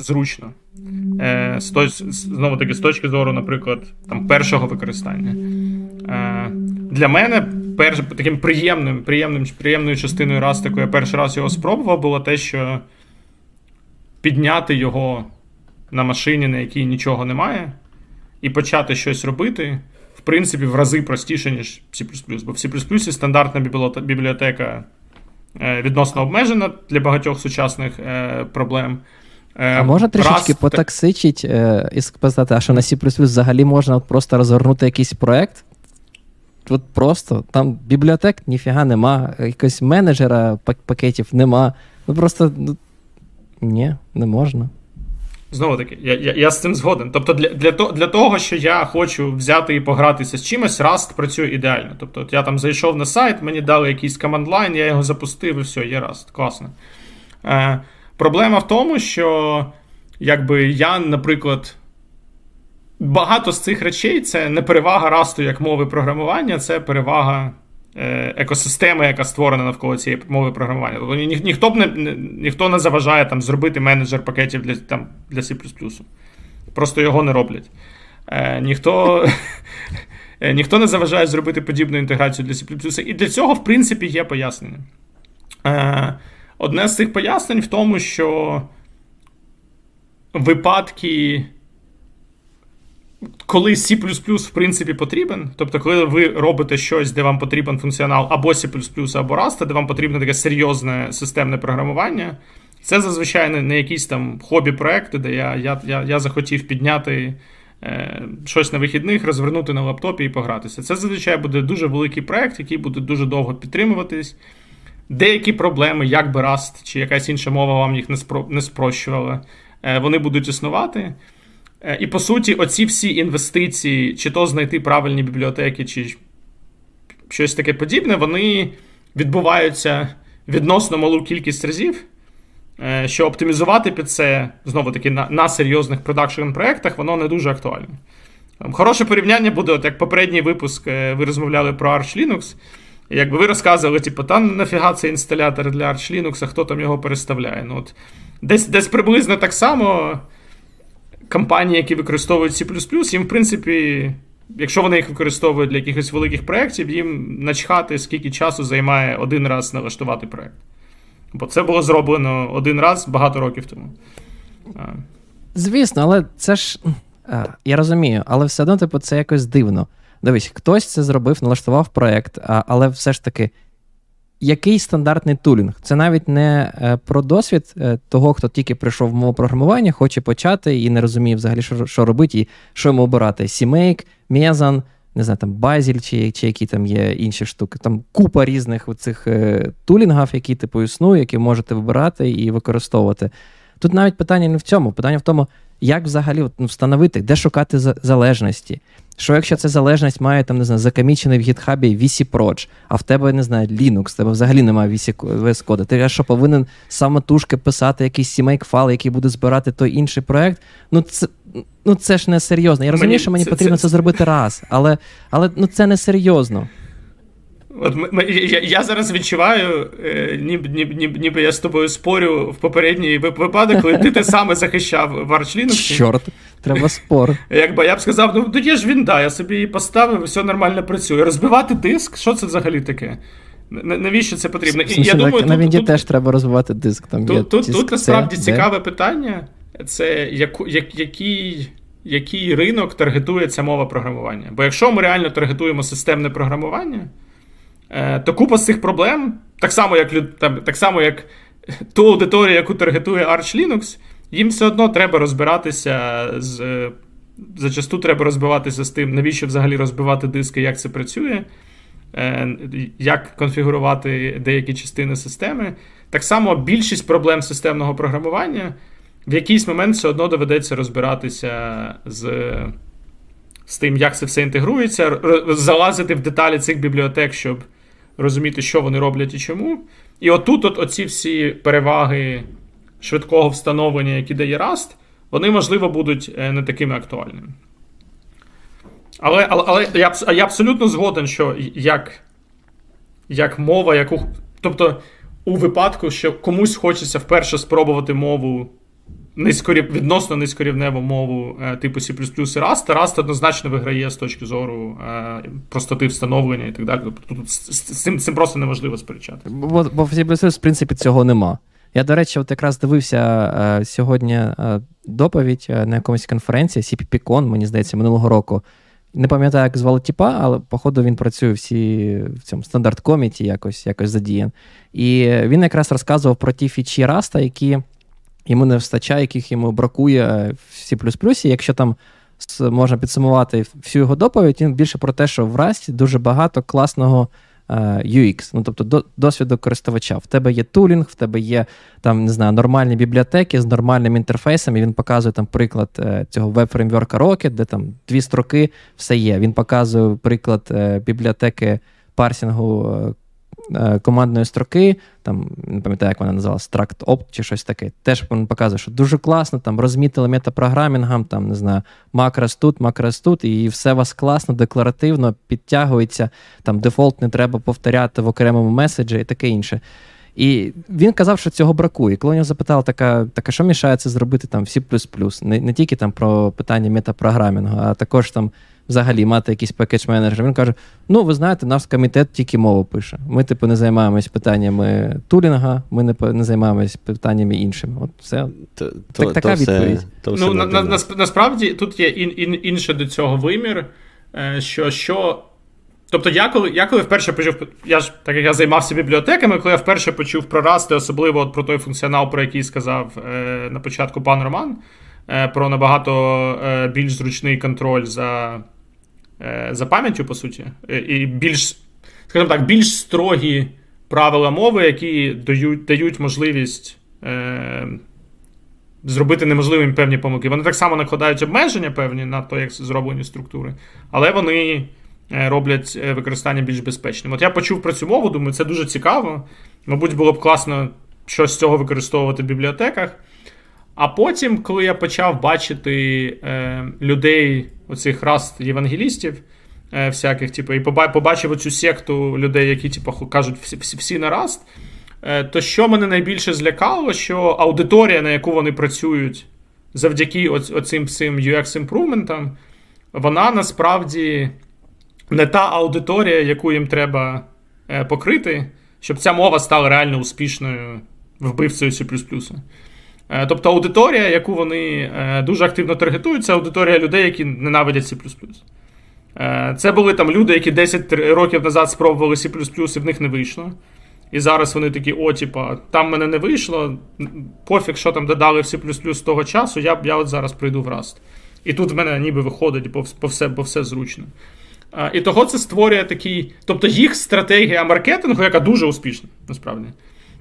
зручно. Е, Знову таки, з точки зору, наприклад, там, першого використання. Е, Для мене перш, таким приємним, приємним, приємною частиною раз, яку я перший раз його спробував, було те, що підняти його на машині, на якій нічого немає, і почати щось робити, в принципі, в рази простіше, ніж C++. Бо в C++ стандартна бібліотека е, відносно обмежена для багатьох сучасних е, проблем. Е, а можна трішечки потоксичить е, і сказати, а що на C взагалі можна от просто розгорнути якийсь проект? От просто там бібліотек ніфіга нема, якогось менеджера пакетів нема. Ну просто ну, ні, не можна. Знову таки, я я, я з цим згоден. Тобто, для для, то, для того, що я хочу взяти і погратися з чимось, Rust працює ідеально. Тобто, от я там зайшов на сайт, мені дали якийсь команд-лайн, я його запустив, і все, є Rust. Класно. Е, Проблема в тому, що якби я, наприклад, багато з цих речей це не перевага расту як мови програмування, це перевага е, екосистеми, яка створена навколо цієї мови програмування. Тобто ні, ніхто б не ніхто не заважає там зробити менеджер пакетів для там, для C++. Просто його не роблять. Е, Ніхто. [LAUGHS] Е, ніхто не заважає зробити подібну інтеграцію для C++. І для цього, в принципі, є пояснення. Е, Одне з цих пояснень в тому, що випадки, коли C в принципі потрібен, тобто, коли ви робите щось, де вам потрібен функціонал або C або Rust, де вам потрібне таке серйозне системне програмування, це зазвичай не якісь там хобі-проекти, де я я, я, я захотів підняти е, щось на вихідних, розвернути на лаптопі і погратися. Це зазвичай буде дуже великий проект, який буде дуже довго підтримуватись. Деякі проблеми, як би Rust чи якась інша мова вам їх не, спро, не спрощувала, е, вони будуть існувати. Е, і по суті, оці всі інвестиції, чи то знайти правильні бібліотеки, чи щось таке подібне, вони відбуваються відносно малу кількість разів. Е, що оптимізувати під це, знову таки, на на серйозних продакшн проєктах, воно не дуже актуальне. Хороше порівняння буде, от як попередній випуск, ви розмовляли про Arch Linux. Якби ви розказували, типу, та нафіга це інсталятор для Arch Linux, а хто там його переставляє. Ну, от, Десь десь приблизно так само компанії, які використовують C, їм, в принципі, якщо вони їх використовують для якихось великих проєктів, їм начхати, скільки часу займає один раз налаштувати проєкт. Бо це було зроблено один раз багато років тому. Звісно, але це ж. Я розумію, але все одно, типу, це якось дивно. Дивись, хтось це зробив, налаштував проєкт, але все ж таки, який стандартний тулінг? Це навіть не е, про досвід е, того, хто тільки прийшов в мову програмування, хоче почати і не розуміє взагалі, що що робити, і що йому обирати: CMake, Mezan, не знаю, там Базіль, чи чи які там є інші штуки. Там купа різних цих е, тулінгів, які типу існують, які можете вибирати і використовувати. Тут навіть питання не в цьому, питання в тому, як взагалі ну, встановити, де шукати залежності. Що якщо ця залежність має там, не знаю, закамічений в гітхабі VC а в тебе, не знаю, Linux, в тебе взагалі немає VS кода. Ти що повинен самотужки писати якийсь сімейк файл, який буде збирати той інший проект. Ну, це ну, це ж не серйозно. Я розумію, мені, що мені це, потрібно це, це зробити раз, але але ну, це не серйозно. От ми, я я зараз відчуваю, е, ніби ніби, ніби я з тобою спорю в попередній випадок, коли ти те саме захищав в Arch Чорт, треба спор. Якби я б сказав, ну тоді ж він да, я собі її поставив, все нормально працює. Розбивати диск, що це взагалі таке? Навіщо це потрібно? І, я думаю, На Вінді теж треба розвивати диск. Там Тут є тут, тут насправді де? цікаве питання: це яку, як, який. Який ринок таргетує ця мова програмування? Бо якщо ми реально таргетуємо системне програмування, то купа з цих проблем, так само, як так само, як [LAUGHS] ту аудиторію, яку таргетує Arch Linux, їм все одно треба розбиратися з. Зачасту треба розбиватися з тим, навіщо взагалі розбивати диски, як це працює, е, як конфігурувати деякі частини системи. Так само більшість проблем системного програмування в якийсь момент все одно доведеться розбиратися з з тим, як це все інтегрується, залазити в деталі цих бібліотек, щоб розуміти, що вони роблять і чому. І отут, от оці всі переваги швидкого встановлення, які дає Rust, вони, можливо, будуть е, не такими актуальними. Але але, але я я абсолютно згоден, що як як мова, яку. Тобто, у випадку, що комусь хочеться вперше спробувати мову низькорів, відносно низькорівневу мову е, типу C++ і Rust, Rust однозначно виграє з точки зору е, простоти встановлення і так далі. Тобто тут з, цим, цим просто неможливо сперечати. Бо, бо в C++, в принципі, цього нема. Я, до речі, от якраз дивився е, сьогодні е, доповідь е, на якомусь конференції CPPCon, мені здається, минулого року. Не пам'ятаю, як звали Тіпа, але, походу, він працює всі в цьому стандарт коміті якось якось задіян. І він якраз розказував про ті фічі Раста, які йому не вистачає, яких йому бракує в C++. Якщо там можна підсумувати всю його доповідь, він більше про те, що в Rust дуже багато класного. UX, ну тобто досвіду користувача. В тебе є тулінг, в тебе є там, не знаю, нормальні бібліотеки з нормальним інтерфейсом, і він показує там приклад е, цього веб-фреймворка Rocket, де там дві строки, все є. Він показує приклад е, бібліотеки парсінгу е, Е, командної строки, там не пам'ятаю, як вона називалась, Tract Opt чи щось таке. Теж він показує, що дуже класно, там розмітили метапрограмінгом, там не знаю, макрос тут, макрос тут, і все у вас класно, декларативно підтягується. Там дефолт не треба повторяти в окремому меседжі і таке інше. І він казав, що цього бракує. Коли нього запитали, така, така, що мішає це зробити там в C++, не не тільки там про питання метапрограмінгу, а також там взагалі мати якийсь пакет менеджер. Він каже: ну, ви знаєте, наш комітет тільки мову пише. Ми, типу, не займаємось питаннями тулінга, ми не не займаємось питаннями іншими. От все. То, так, Така то відповідь. Все, то все ну, на, на, Насправді тут є ін, ін, інше до цього вимір, е, що. що Тобто, я коли я коли вперше почув, я ж так як я займався бібліотеками, коли я вперше почув про Rust, особливо от про той функціонал, про який сказав е, на початку пан Роман, е, про набагато е, більш зручний контроль за за пам'яттю, по суті, е, і більш, скажімо так, більш строгі правила мови, які дають дають можливість е, зробити неможливими певні помилки. Вони так само накладають обмеження певні на те, як зроблені структури, але вони е, роблять е, використання більш безпечним. От я почув про цю мову, думаю, це дуже цікаво. Мабуть, було б класно щось з цього використовувати в бібліотеках. А потім, коли я почав бачити е, людей, оцих раст євангелістів, е, всяких, типу, і побачив оцю секту людей, які типу, кажуть всі, всі, на раст, е, то що мене найбільше злякало, що аудиторія, на яку вони працюють завдяки оцим всім UX-імпрувментам, вона насправді не та аудиторія, яку їм треба е, покрити, щоб ця мова стала реально успішною вбивцею C++. Е, тобто аудиторія, яку вони е, дуже активно таргетують, це аудиторія людей, які ненавидять C. Е, це були там люди, які 10 років назад спробували C і в них не вийшло. І зараз вони такі, о, типа, там мене не вийшло, пофіг, що там додали в C з того часу, я я от зараз прийду в Rust. І тут в мене ніби виходить, бо, бо все бо все зручно. І того це створює такий. Тобто їх стратегія маркетингу, яка дуже успішна, насправді.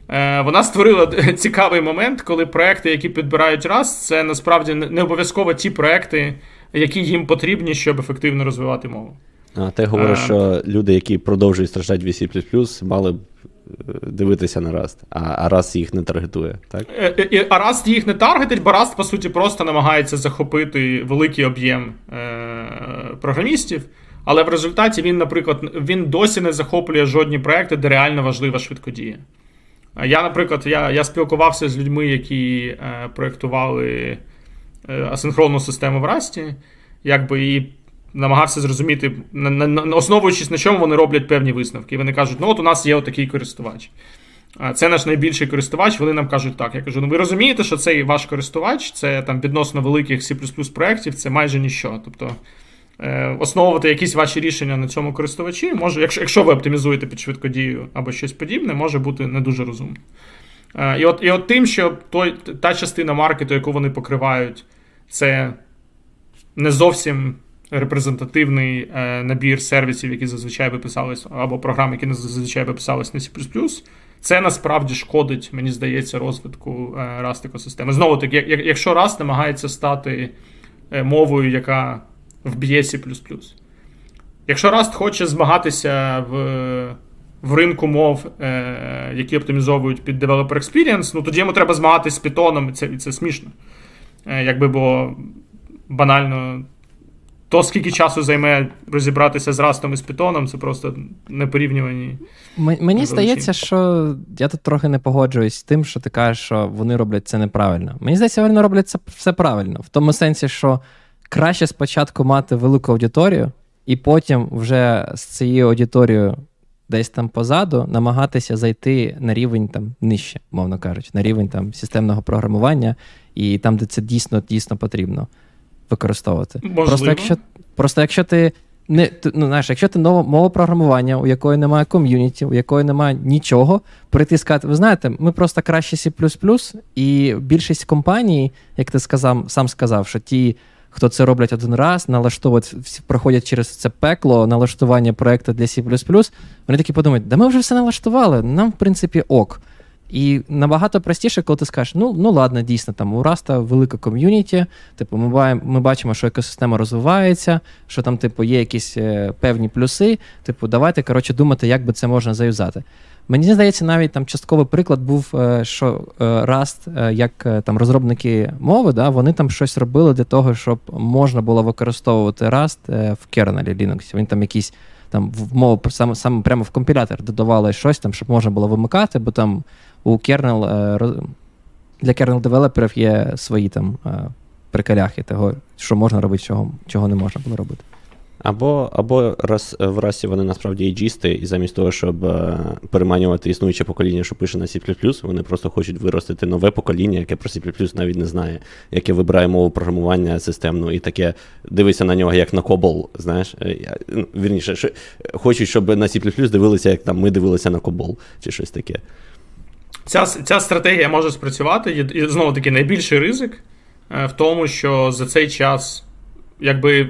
Е, вона створила [LAUGHS] цікавий момент, коли проекти, які підбирають раз, це насправді не обов'язково ті проекти, які їм потрібні, щоб ефективно розвивати мову. А ти говориш, е, що люди, які продовжують страждати від C++, мали б е, дивитися на Rust, а Rust їх не таргетує, так? А Rust їх не таргетить, бо Rust, по суті, просто намагається захопити великий об'єм програмістів. Але в результаті він, наприклад, він досі не захоплює жодні проекти, де реально важлива швидкодія. Я, наприклад, я я спілкувався з людьми, які е, проєктували е, асинхронну систему в Расті, якби і намагався зрозуміти, на, на, основуючись на чому вони роблять певні висновки. Вони кажуть, ну от у нас є отакий користувач. Це наш найбільший користувач, вони нам кажуть так. Я кажу, ну ви розумієте, що цей ваш користувач, це там відносно великих C проєктів, це майже ніщо. Тобто основувати якісь ваші рішення на цьому користувачі, може, якщо якщо ви оптимізуєте під швидкодію або щось подібне, може бути не дуже розумно. Е, і от і от тим, що той, та частина маркету, яку вони покривають, це не зовсім репрезентативний е, набір сервісів, які зазвичай виписались, або програм, які зазвичай виписались на C++, це насправді шкодить, мені здається, розвитку Rust екосистеми. Знову таки, якщо Rust намагається стати мовою, яка вб'є C++. Якщо Rust хоче змагатися в в ринку мов, е, які оптимізовують під Developer Experience, ну тоді йому треба змагатися з Python, і це, і це смішно. Е, Якби бо банально. То, скільки часу займе розібратися з Растом і з Python, це просто непорівнювані. Мені здається, що я тут трохи не погоджуюсь з тим, що ти кажеш, що вони роблять це неправильно. Мені здається, вони роблять це все правильно. В тому сенсі, що краще спочатку мати велику аудиторію, і потім вже з цією аудиторією десь там позаду намагатися зайти на рівень там нижче, мовно кажучи, на рівень там системного програмування, і там, де це дійсно дійсно потрібно використовувати. Можливо. Просто якщо просто якщо ти не ну, знаєш, якщо ти нова мова програмування, у якої немає ком'юніті, у якої немає нічого, прийти сказати, ви знаєте, ми просто краще C++, і більшість компаній, як ти сказав, сам сказав, що ті хто це роблять один раз, налаштовують, проходять через це пекло налаштування проекту для C++, вони такі подумають, да ми вже все налаштували, нам, в принципі, ок. І набагато простіше, коли ти скажеш, ну ну ладно, дійсно, там у Раста велика ком'юніті, типу, ми ми бачимо, що екосистема розвивається, що там, типу, є якісь е, певні плюси. Типу, давайте коротше, думати, як би це можна заюзати. Мені здається, навіть там частковий приклад був, е, що е, Rust, е, як там розробники мови, да, вони там щось робили для того, щоб можна було використовувати Rust в кернелі Linux. Він там якісь там в мову саме саме прямо в компілятор додавали щось там, щоб можна було вимикати, бо там у кернел для кернел девелоперів є свої там прикаляхи того, що можна робити, чого, чого не можна було робити. Або або раз в расі вони насправді ейджісти, і замість того, щоб е, переманювати існуюче покоління, що пише на C++, вони просто хочуть виростити нове покоління, яке про C++ навіть не знає, яке вибирає мову програмування системну, і таке дивиться на нього як на кобол. Знаєш, е, ну, вірніше, що, хочуть, щоб на C++ дивилися, як там ми дивилися на кобол, чи щось таке. Ця ця стратегія може спрацювати, і знову таки найбільший ризик е, в тому, що за цей час, якби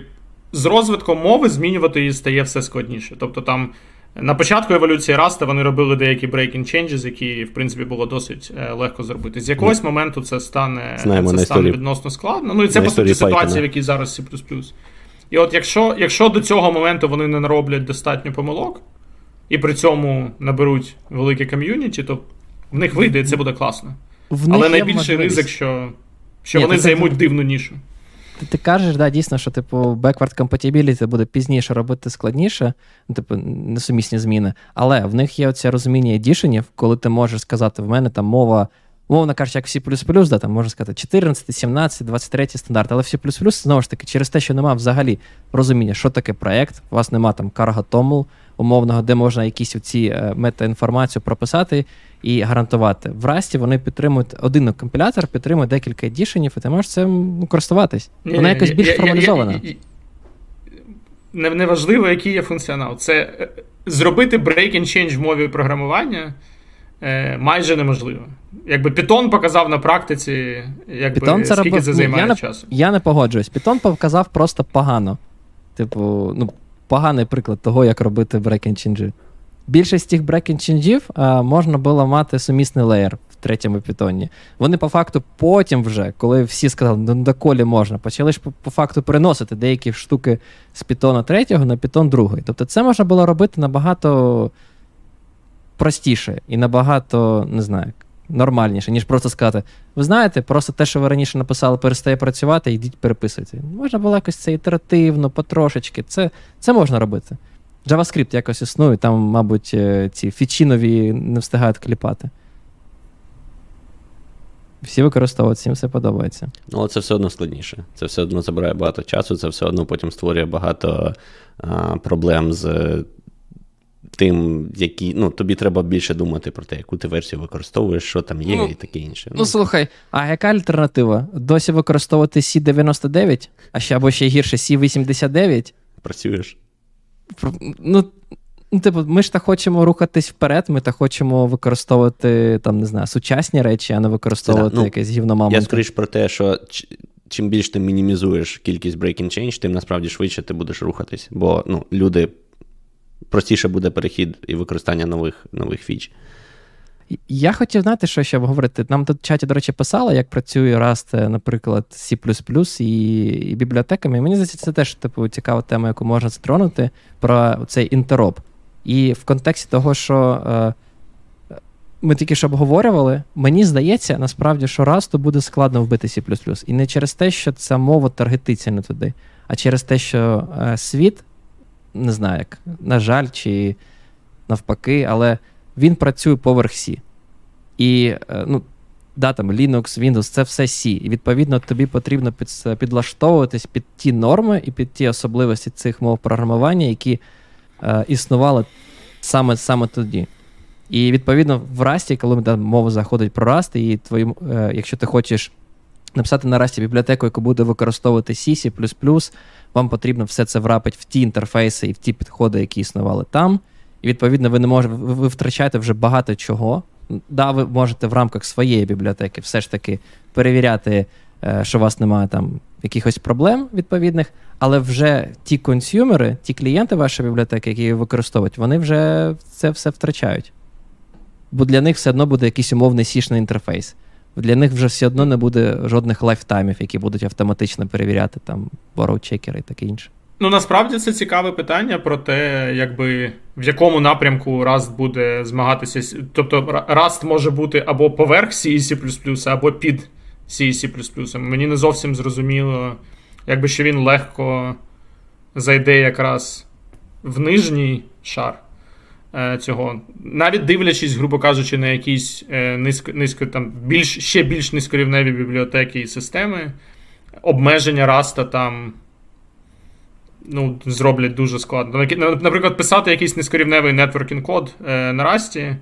з розвитком мови змінювати її стає все складніше. Тобто там На початку еволюції Раста вони робили деякі breaking changes, які, в принципі, було досить е, легко зробити. З якогось моменту це стане Знаємо, це стане відносно складно. Ну і це, по суті, ситуація, в якій зараз C. І от якщо якщо до цього моменту вони не нароблять достатньо помилок, і при цьому наберуть велике ком'юніті, то в них вийде і це буде класно. В Але найбільший ризик, що що Ні, вони займуть дивну нішу. Ти, ти кажеш, да, дійсно, що типу backward compatibility буде пізніше робити складніше, ну, типу, несумісні зміни. Але в них є оце розуміння едішенів, коли ти можеш сказати, в мене там мова. Мовно кажучи, як в C++, да, там можна сказати 14, 17, 23 стандарт, але в C++, знову ж таки, через те, що немає взагалі розуміння, що таке проєкт, у вас немає там карга томл умовного, де можна якісь оці е, метаінформацію прописати і гарантувати. В Расті вони підтримують один компілятор, підтримує декілька едішенів, і ти можеш цим користуватись. Вона якось більш формалізована. Неважливо, який є функціонал. Це е, зробити break and change в мові програмування. Е, майже неможливо. Якби Python показав на практиці, якби, Python це скільки робив... це займає я часу. Не, я не погоджуюсь. Python показав просто погано. Типу, ну, поганий приклад того, як робити breaking changeі. Більшість тих breaking changeів можна було мати сумісний layer в третьому Pythonі. Вони по факту потім вже, коли всі сказали, ну доколі можна, почали ж по, факту переносити деякі штуки з Pythonа третього на Python другий. Тобто це можна було робити набагато простіше і набагато, не знаю, нормальніше, ніж просто сказати: ви знаєте, просто те, що ви раніше написали, перестає працювати, йдіть переписуйте. Можна було якось це ітеративно, потрошечки. Це це можна робити. JavaScript якось існує, там, мабуть, е, ці фічі нові не встигають кліпати. Всі використовують, всім все подобається. Ну, це все одно складніше. Це все одно забирає багато часу, це все одно потім створює багато а, проблем з тим, які, ну, тобі треба більше думати про те, яку ти версію використовуєш, що там є, ну, і таке інше. Ну, ну, слухай, а яка альтернатива? Досі використовувати C99, а ще або ще гірше C89? Працюєш? Ну, Ну, типу, ми ж так хочемо рухатись вперед, ми так хочемо використовувати там, не знаю, сучасні речі, а не використовувати ну, якесь гівномамонт. Я скоріш про те, що чим більше ти мінімізуєш кількість breaking change, тим насправді швидше ти будеш рухатись. Бо ну, люди простіше буде перехід і використання нових нових фіч. Я хотів знати, що ще говорити. Нам тут в чаті, до речі, писали, як працює Rust, наприклад, C і і бібліотеками. І мені здається, це теж типу, цікава тема, яку можна затронути, про цей інтероп. І в контексті того, що е, ми тільки що обговорювали, мені здається, насправді, що Rust буде складно вбити C. І не через те, що ця мова таргетиться не туди, а через те, що е, світ не знаю, як, на жаль, чи навпаки, але він працює поверх C. І е, ну, да, там, Linux, Windows це все C. І відповідно тобі потрібно під, підлаштовуватись під ті норми і під ті особливості цих мов програмування, які е, існували саме саме тоді. І відповідно в Rust, коли мова заходить про Rust, і твої, е, якщо ти хочеш написати на Rust бібліотеку, яку буде використовувати C, C++, вам потрібно все це врапити в ті інтерфейси і в ті підходи, які існували там. І відповідно, ви не можете, ви, ви втрачаєте вже багато чого. Да, ви можете в рамках своєї бібліотеки все ж таки перевіряти, е, що у вас немає там якихось проблем відповідних, але вже ті консюмери, ті клієнти вашої бібліотеки, які її використовують, вони вже це все втрачають. Бо для них все одно буде якийсь умовний сішний інтерфейс для них вже все одно не буде жодних лайфтаймів, які будуть автоматично перевіряти там чекери і таке інше. Ну насправді це цікаве питання про те, якби в якому напрямку Rust буде змагатися. Тобто Rust може бути або поверх C C++, або під C C++. Мені не зовсім зрозуміло, якби що він легко зайде якраз в нижній шар. Е, цього. Навіть дивлячись, грубо кажучи, на якісь е, низько, низько там більш, ще більш низькорівневі бібліотеки і системи, обмеження раста там ну, зроблять дуже складно. Наприклад, писати якийсь низькорівневий нетворкінг код е, на расті,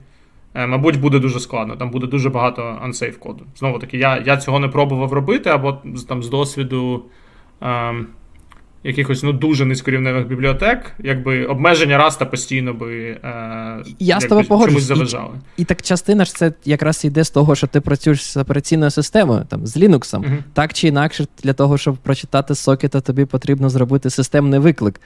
мабуть, буде дуже складно. Там буде дуже багато unsafe коду. Знову таки, я я цього не пробував робити, або там з досвіду. Ем, якихось ну дуже низькорівневих бібліотек, якби обмеження раста постійно би е, Я з тобою чомусь заважали. І, і так частина ж це якраз йде з того, що ти працюєш з операційною системою, там з Linux. uh Так чи інакше, для того, щоб прочитати сокета, тобі потрібно зробити системний виклик.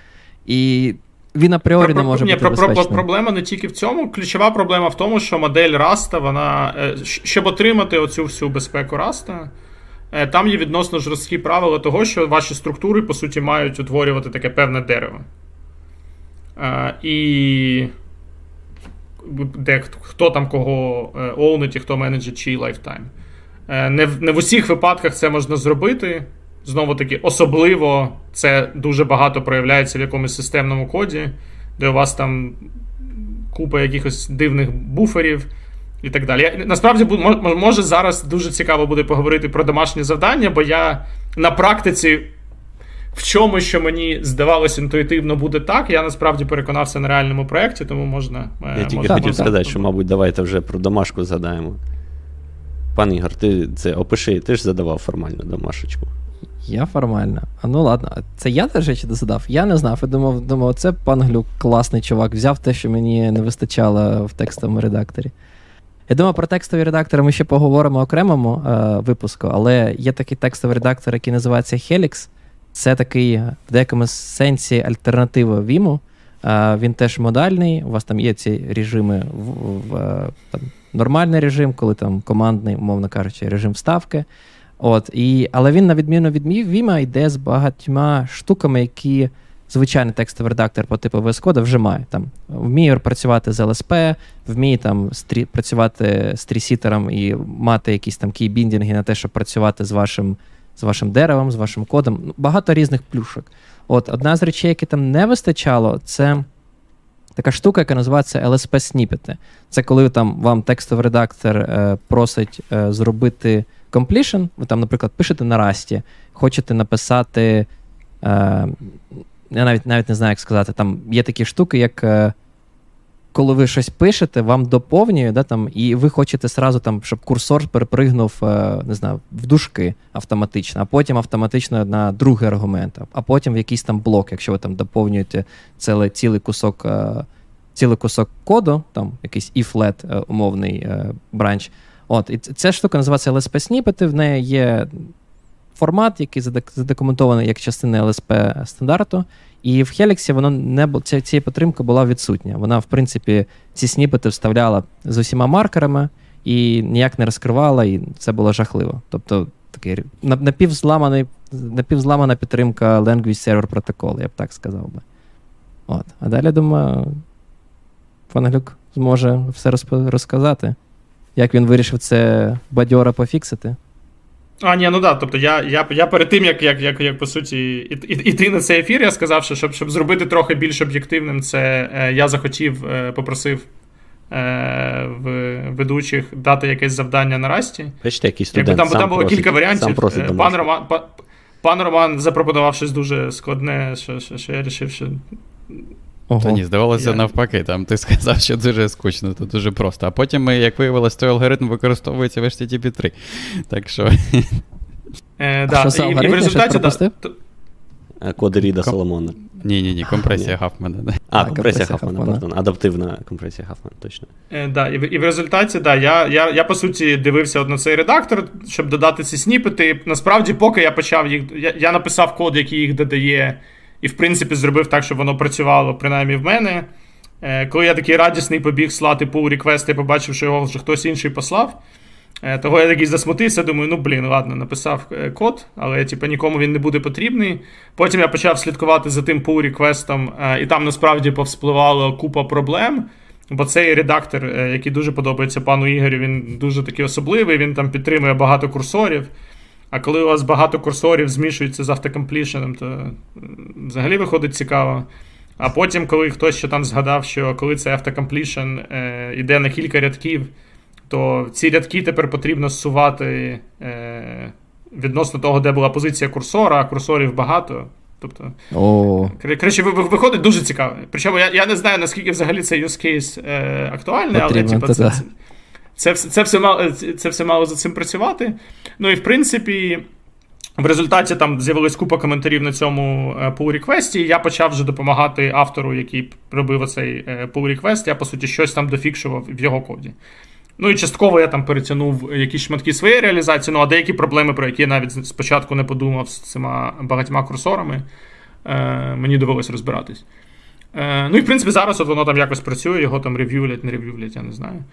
І він апріорі не може ні, бути про, про, Проблема не тільки в цьому. Ключова проблема в тому, що модель Раста, вона, е, щоб отримати оцю всю безпеку Раста, там є відносно жорсткі правила того, що ваші структури, по суті, мають утворювати таке певне дерево. Е, і де хто там кого ownить і хто manageить чий lifetime. Не в, не в усіх випадках це можна зробити. Знову таки, особливо це дуже багато проявляється в якомусь системному коді, де у вас там купа якихось дивних буферів і так далі. Я, Насправді, може зараз дуже цікаво буде поговорити про домашні завдання, бо я на практиці. В чому, що мені здавалося інтуїтивно буде так, я насправді переконався на реальному проєкті, тому можна. Е, я тільки можна хотів сказати, що, мабуть, давайте вже про домашку задаємо. Пан Ігор, ти це опиши, ти ж задавав формально домашечку. Я формально. А ну ладно, це я теж речі дозадав? Я не знав. Я думав, думав, це пан Глюк класний чувак. Взяв те, що мені не вистачало в текстовому редакторі. Я думаю, про текстові редактори ми ще поговоримо окремому е, випуску, але є такий текстовий редактор, який називається Helix. Це такий в деякому сенсі альтернатива Vim. Е, він теж модальний. У вас там є ці режими в, в е, там, нормальний режим, коли там командний, умовно кажучи, режим вставки. От, і, Але він, на відміну від Віма, йде з багатьма штуками, які звичайний текстовий редактор по типу VS Code вже має. Там, Вміє працювати з ЛСП, вміє там стрі, працювати з трісітером і мати якісь там кейбіндінги на те, щоб працювати з вашим з вашим деревом, з вашим кодом. Ну, багато різних плюшок. От Одна з речей, які там не вистачало, це. Така штука, яка називається LSP сніпети. Це коли там вам текстовий редактор е, просить е, зробити completion, ви там, наприклад, пишете на расті, хочете написати. Е, Я навіть навіть не знаю, як сказати, там є такі штуки, як е, коли ви щось пишете, вам доповнює, да, там, і ви хочете сразу, там, щоб курсор перепригнув е, не знаю, в дужки автоматично, а потім автоматично на другий аргумент, а потім в якийсь там блок, якщо ви там доповнюєте цілий, цілий кусок. Е, Цілий кусок коду, там якийсь if-let умовний бранч, От, І ця штука називається LSP сніпети в неї є формат, який задокументований як частина LSP стандарту. І в Helix воно не бу... ця, ця підтримка була відсутня. Вона, в принципі, ці сніпети вставляла з усіма маркерами і ніяк не розкривала, і це було жахливо. Тобто такий напівзламана підтримка Language Server Protocol, я б так сказав би. От. А далі, думаю, пан зможе все розказати. Як він вирішив це бадьора пофіксити? А, ні, ну так. Да, тобто я я, я перед тим, як як, як, як по суті, іти на цей ефір, я сказав, що щоб щоб зробити трохи більш об'єктивним, це е, я захотів, е, попросив е, в ведучих дати якесь завдання на расті. Бачите, який студент Там там було кілька варіантів. Пан Роман пан, пан Роман запропонував щось дуже складне, що, що, що я вирішив, що Ого. Та ні, здавалося, yeah. навпаки, там ти [LAUGHS] сказав, що дуже скучно, то дуже просто. А потім, як виявилось, той алгоритм використовується в HTTP 3. Так що. [LAUGHS] Е, да. що, і, і в результаті да, е, Коди Ріда Ком... Соломона. Ні, ні, ні, компресія Хафмана. Да. А, компресія Хафмана, пардон. Адаптивна компресія Хафмана, точно. Е, да, І і в результаті, да, я, я, я, по суті, дивився от на цей редактор, щоб додати ці сніпети. Насправді, поки я почав їх. Я, я написав код, який їх додає. І, в принципі, зробив так, щоб воно працювало принаймні в мене. Е, коли я такий радісний побіг слати pull request, я побачив, що його вже хтось інший послав. Е, того я такий засмутився, думаю, ну блін, ладно, написав е, код, але типу, нікому він не буде потрібний. Потім я почав слідкувати за тим pull реквестом і там насправді повспливала купа проблем. Бо цей редактор, який дуже подобається пану Ігорю, він дуже такий особливий, він там підтримує багато курсорів. А коли у вас багато курсорів змішується з автокомплішеном, то взагалі виходить цікаво. А потім, коли хтось ще там згадав, що коли цей автокомплішн е, йде на кілька рядків, то ці рядки тепер потрібно зсувати е, відносно того, де була позиція курсора, а курсорів багато. Тобто, коротше, виходить дуже цікаво. Причому я я не знаю, наскільки взагалі цей use case е, актуальний, але типу, це, це, це це, все мало це все мало за цим працювати. Ну і в принципі, в результаті там з'явилась купа коментарів на цьому е, pull реквесті Я почав вже допомагати автору, який робив оцей е, pull реквест Я, по суті, щось там дофікшував в його коді. Ну і частково я там перетягнув якісь шматки своєї реалізації, ну а деякі проблеми, про які я навіть спочатку не подумав з цими багатьма курсорами, е, мені довелось розбиратись. Е, Ну і в принципі зараз от воно там якось працює, його там рев'юлять, не рев'юлять, я не знаю.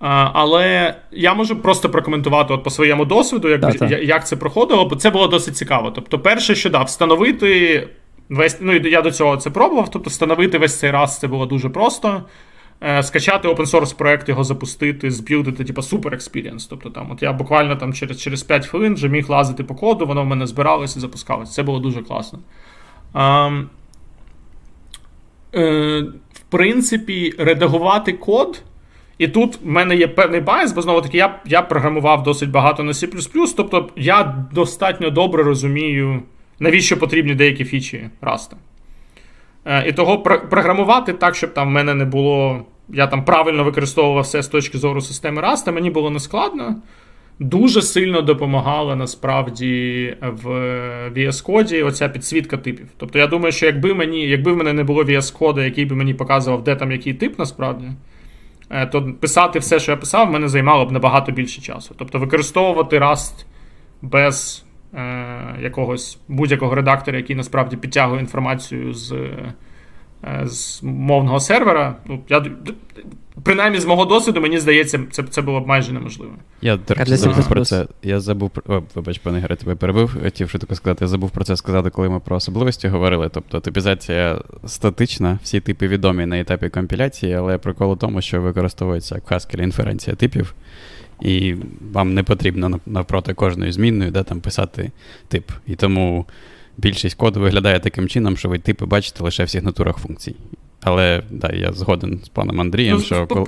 А, Але я можу просто прокоментувати от по своєму досвіду, як да, як це проходило, бо це було досить цікаво. Тобто, перше, що да, встановити весь, ну я до цього це пробував, тобто встановити весь цей Rust це було дуже просто. Е, скачати open source проект, його запустити, з buildити, типу, супер experience. Тобто там, от я буквально там через через 5 хвилин вже міг лазити по коду, воно в мене збиралося і запускалося. Це було дуже класно. А, е, В принципі, редагувати код. І тут в мене є певний bias, бо знову таки я я програмував досить багато на C. Тобто я достатньо добре розумію, навіщо потрібні деякі фічі Rust. Е, і того програмувати так, щоб там в мене не було. Я там правильно використовував все з точки зору системи Rust, мені було нескладно. Дуже сильно допомагала насправді в VS Code оця підсвітка типів. Тобто я думаю, що якби мені, якби в мене не було VS Code, який би мені показував, де там який тип насправді, е, то писати все, що я писав, мене займало б набагато більше часу. Тобто використовувати Rust без е, якогось будь-якого редактора, який насправді підтягує інформацію з е, з мовного сервера. Ну, я, Принаймні, з мого досвіду, мені здається, це це було б майже неможливо. Я до речі, забув про це. Я забув про. Вибач, пане Гере, тебе перебив. Хотів швидко сказати, я забув про це сказати, коли ми про особливості говорили. Тобто типізація статична, всі типи відомі на етапі компіляції, але прикол у тому, що використовується як в Haskell інференція типів і вам не потрібно навпроти кожної змінної да, там писати тип. І тому більшість коду виглядає таким чином, що ви типи бачите лише в сигнатурах функцій. Але да, я згоден з паном Андрієм, [LAUGHS] що. Коли...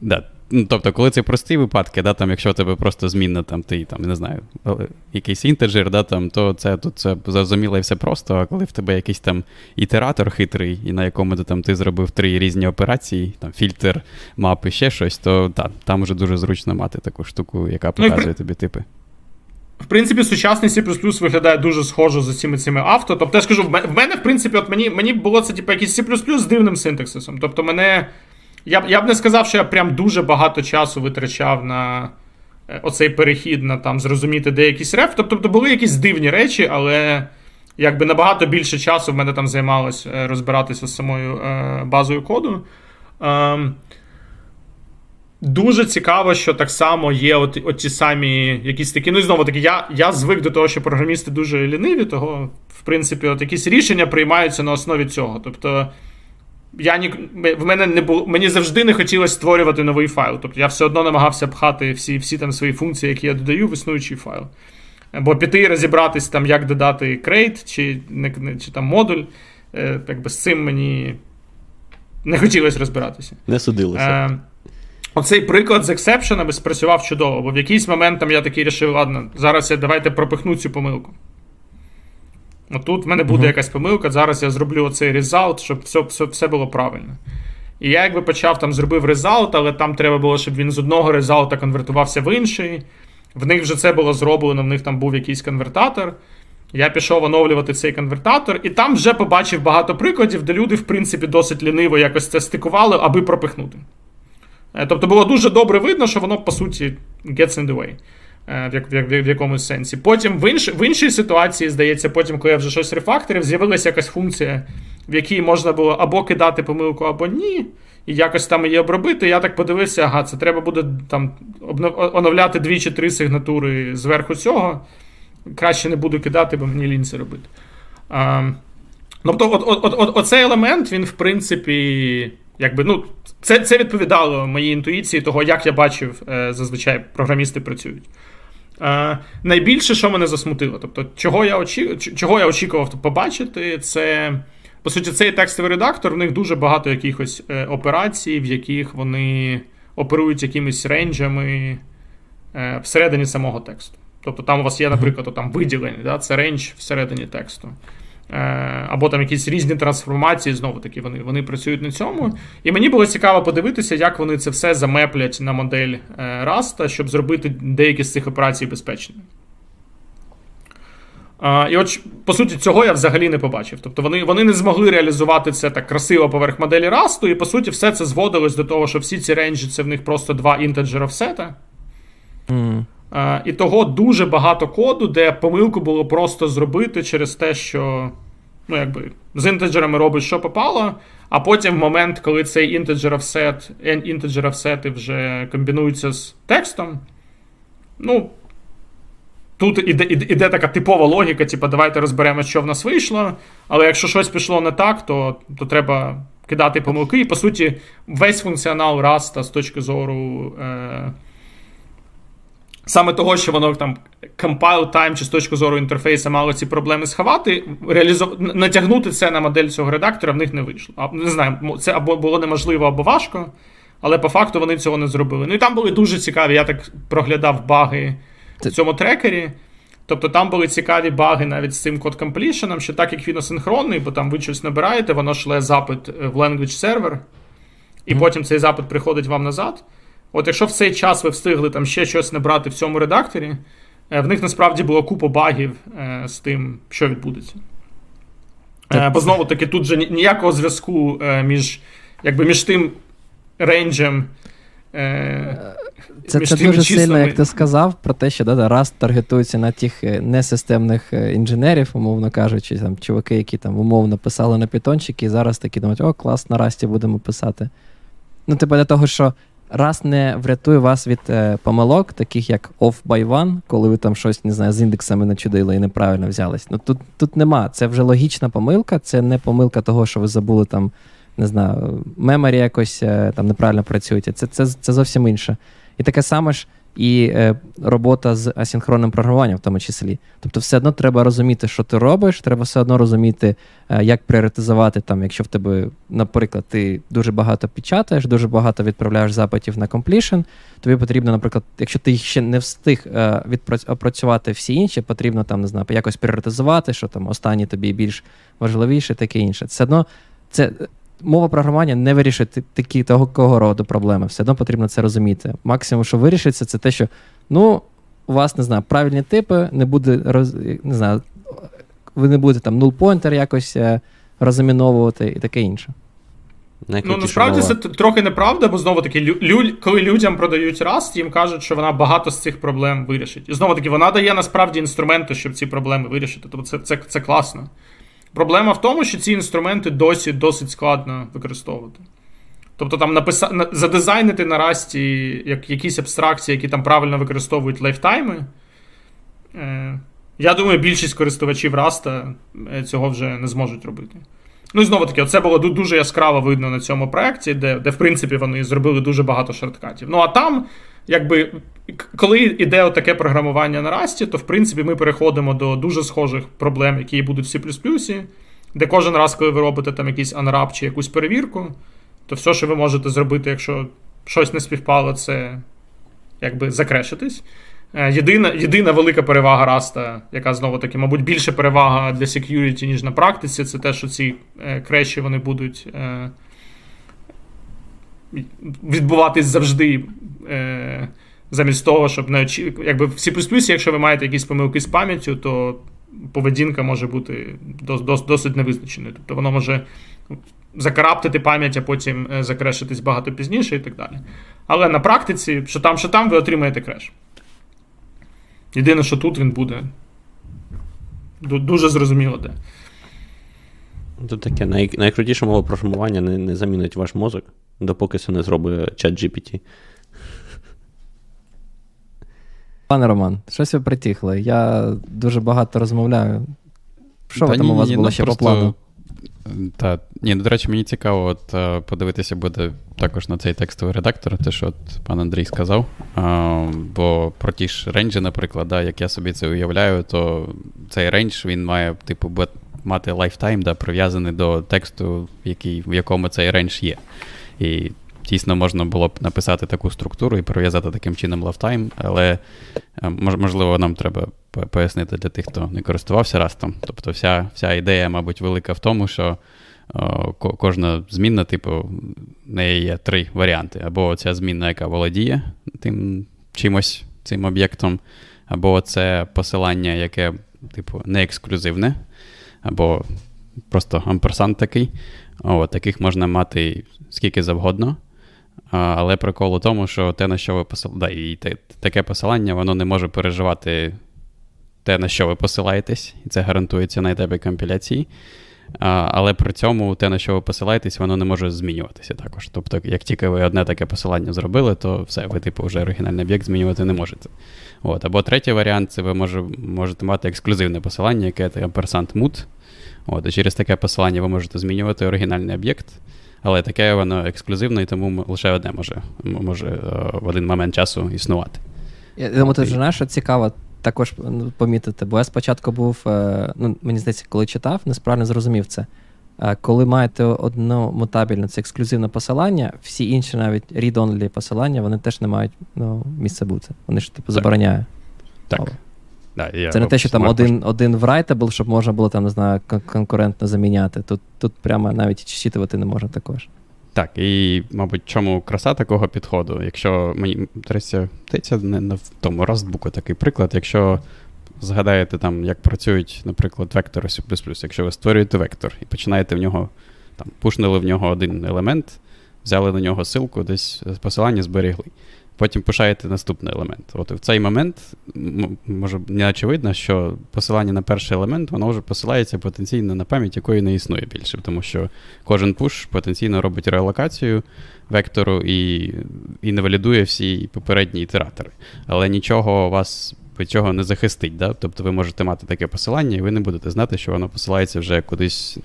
Да, Ну, Тобто, коли це прості випадки, да, там, якщо у тебе просто змінна, там, ти там, не знаю, якийсь інтеджер, да, там, то це тут це зрозуміло і все просто. А коли в тебе якийсь там ітератор хитрий, і на якому ти там ти зробив три різні операції, там фільтр, мапи, ще щось, то та, там вже дуже зручно мати таку штуку, яка ну, показує тобі типи. В принципі, сучасний C виглядає дуже схоже за цими цими авто. Тобто, я скажу, в мене, в принципі, от мені мені було це типу, якийсь C з дивним синтаксисом. Тобто, мене. Я я б не сказав, що я прям дуже багато часу витрачав на е, оцей перехід на там зрозуміти деякісь реф. Тобто були якісь дивні речі, але якби набагато більше часу в мене там займалось е, розбиратися з самою е, базою коду. Е, Дуже цікаво, що так само є от, от ті самі якісь такі. Ну і знову таки, я я звик до того, що програмісти дуже ліниві, того, в принципі, от якісь рішення приймаються на основі цього. Тобто я ні, в мене не було, мені завжди не хотілося створювати новий файл. Тобто я все одно намагався пхати всі всі там свої функції, які я додаю, в існуючий файл. Бо піти і розібратись, там, як додати crate чи чи там модуль, е, якби з цим мені не хотілося розбиратися. Не судилося. Е, Оцей приклад з ексепшенами спрацював чудово, бо в якийсь момент там я такий рішив, ладно, зараз я давайте пропихну цю помилку. Тут в мене буде uh-huh. якась помилка, зараз я зроблю оцей резалт, щоб все все, все було правильно. І я якби почав там зробив резалт, але там треба було, щоб він з одного резалта конвертувався в інший. В них вже це було зроблено, в них там був якийсь конвертатор. Я пішов оновлювати цей конвертатор, і там вже побачив багато прикладів, де люди, в принципі, досить ліниво якось це стикували, аби пропихнути. Е, тобто було дуже добре видно, що воно, по суті, gets in the way. Е, в в, в якомусь сенсі. Потім в інш, в іншій ситуації, здається, потім, коли я вже щось рефакторив, з'явилася якась функція, в якій можна було або кидати помилку, або ні. І якось там її обробити. Я так подивився, ага, це треба буде там оновляти дві чи три сигнатури зверху цього. Краще не буду кидати, бо мені лінь це робити. А, Тобто, от, от, от, от, оцей елемент, він, в принципі, якби, ну, це це відповідало моїй інтуїції, того, як я бачив, е, зазвичай програмісти працюють. Е, найбільше, що мене засмутило, тобто, чого я очі... чого я очікував побачити, це. По суті, цей текстовий редактор, в них дуже багато якихось е, операцій, в яких вони оперують якимись рейнджами е, всередині самого тексту. Тобто там у вас є, наприклад, там виділення, да, це рейндж всередині тексту. Е, або там якісь різні трансформації, знову таки, вони вони працюють на цьому. І мені було цікаво подивитися, як вони це все замеплять на модель е, Rust, щоб зробити деякі з цих операцій безпечними. І от, по суті, цього я взагалі не побачив. Тобто вони вони не змогли реалізувати це так красиво поверх моделі Rust, і по суті, все це зводилось до того, що всі ці ренджі це в них просто два integer офсета. Mm. І того дуже багато коду, де помилку було просто зробити через те, що ну, якби, з інтеджерами робиш, що попало, а потім в момент, коли цей integer offset, integer offset вже комбінуються з текстом, ну, тут іде, іде, іде така типова логіка, типу, давайте розберемо, що в нас вийшло, але якщо щось пішло не так, то, то треба кидати помилки. І, по суті, весь функціонал Rust з точки зору. Е, Саме того, що воно там compile time чи з точки зору інтерфейсу мало ці проблеми сховати, реалізу... натягнути це на модель цього редактора в них не вийшло. А, Не знаю, це або було неможливо, або важко, але по факту вони цього не зробили. Ну і там були дуже цікаві, я так проглядав баги в цьому трекері. Тобто там були цікаві баги навіть з цим код completion, що так як він асинхронний, бо там ви щось набираєте, воно шле запит в language server, і mm-hmm. потім цей запит приходить вам назад. От якщо в цей час ви встигли там ще щось набрати в цьому редакторі, е, в них насправді було купа багів е, з тим, що відбудеться. Е, бо знову таки, тут же ніякого зв'язку між якби, між тим рейнджем. Це це дуже сильно, як ти сказав, про те, що да, раз таргетується на тих несистемних інженерів, умовно кажучи, там чуваки, які там умовно писали на питончики, і зараз такі думають, о, клас, на расті будемо писати. Ну, типу, для того, що раз не врятує вас від е, помилок, таких як off by one, коли ви там щось не знаю, з індексами начудили і неправильно взялись. Ну тут тут нема. Це вже логічна помилка, це не помилка того, що ви забули там, не знаю, меморі якось е, там неправильно працюєте. Це, це, Це зовсім інше. І таке саме ж і е, робота з асінхронним програмуванням, в тому числі. Тобто, все одно треба розуміти, що ти робиш, треба все одно розуміти, е, як пріоритизувати, там, якщо в тебе, наприклад, ти дуже багато печатаєш, дуже багато відправляєш запитів на completion, тобі потрібно, наприклад, якщо ти ще не встиг е, опрацювати всі інші, потрібно там, не знаю, якось пріоритизувати, що там останні тобі більш важливіше, таке інше. Все одно це мова програмування не вирішить такі того роду проблеми. Все одно потрібно це розуміти. Максимум, що вирішиться, це те, що ну, у вас не знаю, правильні типи, не буде роз, не знаю, ви не будете там null-pointer якось е, розаміновувати і таке інше. Ну, насправді мова. це трохи неправда, бо знову таки, лю, коли людям продають Rust, їм кажуть, що вона багато з цих проблем вирішить. І знову таки, вона дає насправді інструменти, щоб ці проблеми вирішити. Тобто це це, це класно. Проблема в тому, що ці інструменти досі досить складно використовувати. Тобто там написа... задизайнити на расті як, якісь абстракції, які там правильно використовують лайфтайми. Е, Я думаю, більшість користувачів Раста е, цього вже не зможуть робити. Ну і знову таки, це було дуже яскраво видно на цьому проєкті, де, де, в принципі, вони зробили дуже багато шорткатів. Ну а там, якби, коли йде таке програмування на Расті, то в принципі ми переходимо до дуже схожих проблем, які будуть в C++, де кожен раз, коли ви робите там якийсь unwrap чи якусь перевірку, то все, що ви можете зробити, якщо щось не співпало, це якби закрешитись. Е, єдина єдина велика перевага Раста, яка знову таки, мабуть, більше перевага для security, ніж на практиці, це те, що ці е, креші вони будуть е, відбуватись завжди. Е, Замість того, щоб не очі... якби в C++, якщо ви маєте якісь помилки з пам'яттю, то поведінка може бути дос, досить невизначеною. Тобто воно може закараптити пам'ять, а потім е, закрешитись багато пізніше і так далі. Але на практиці, що там, що там, ви отримаєте креш. Єдине, що тут він буде дуже зрозуміло де. Тут таке най, найкрутіше мова програмування не, не замінить ваш мозок, допоки це не зробить чат GPT. Пане Роман, щось ви притихли. Я дуже багато розмовляю. Що Та там ні, у вас ні, було ну, ще просто... по плану? Та, ні, ну, до речі, мені цікаво от, е, подивитися буде також на цей текстовий редактор, те, що от пан Андрій сказав. А, Бо про ті ж рейнджі, наприклад, да, як я собі це уявляю, то цей range він має, типу, мати lifetime, да, прив'язаний до тексту, який, в якому цей range є. І дійсно можна було б написати таку структуру і прив'язати таким чином lifetime, але е, можливо, нам треба пояснити для тих, хто не користувався растом. Тобто, вся вся ідея, мабуть, велика в тому, що кожна змінна, типу, в неї є три варіанти. Або ця змінна, яка володіє тим чимось, цим об'єктом, або це посилання, яке, типу, не ексклюзивне, або просто амперсант такий. О, таких можна мати скільки завгодно. Але прикол у тому, що те, на що ви посилаєте, да, таке посилання, воно не може переживати те, на що ви посилаєтесь, і це гарантується на етапі компіляції. Але при цьому те, на що ви посилаєтесь, воно не може змінюватися також. Тобто, як тільки ви одне таке посилання зробили, то все, ви, типу, вже оригінальний об'єкт змінювати не можете. От. Або третій варіант це ви може, можете мати ексклюзивне посилання, яке ampersand mood. От, І через таке посилання ви можете змінювати оригінальний об'єкт. Але таке воно ексклюзивне, і тому лише одне може може е, в один момент часу існувати. Я думаю, ти вже знаєш, що цікаво також ну, помітити, бо я спочатку був, е, ну, мені здається, коли читав, несправильно зрозумів це. Е, коли маєте одно мутабельне, це ексклюзивне посилання, всі інші навіть read-only посилання, вони теж не мають ну, місця бути. Вони ж типу забороняють. Так. Да, я Це не те, що там один один writable, щоб можна було там, не знаю, конкурентно заміняти. Тут тут прямо навіть читувати не можна також. Так, і, мабуть, чому краса такого підходу? Якщо мені здається, не, не в тому Rustbook такий приклад, якщо згадаєте, там, як працюють, наприклад, вектори C++, якщо ви створюєте вектор і починаєте в нього, там, пушнули в нього один елемент, взяли на нього силку, десь посилання зберегли потім пишаєте наступний елемент. От в цей момент може не очевидно, що посилання на перший елемент, воно вже посилається потенційно на пам'ять, якої не існує більше, тому що кожен пуш потенційно робить релокацію вектору і і не валідує всі попередні ітератори. Але нічого вас від цього не захистить. Да? Тобто ви можете мати таке посилання, і ви не будете знати, що воно посилається вже кудись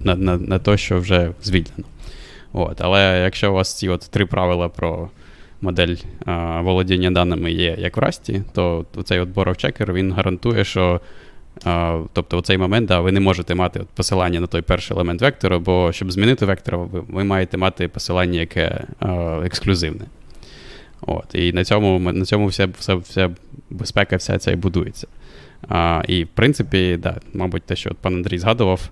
на на, на те, що вже звільнено. От. Але якщо у вас ці от три правила про модель а, володіння даними є як в Расті, то цей от borrow checker він гарантує, що а, тобто у цей момент да, ви не можете мати посилання на той перший елемент вектора, бо щоб змінити вектор, ви, ви маєте мати посилання, яке а, ексклюзивне. От, І на цьому на цьому вся вся, вся безпека вся ця і будується. А, І в принципі, да, мабуть, те, що пан Андрій згадував.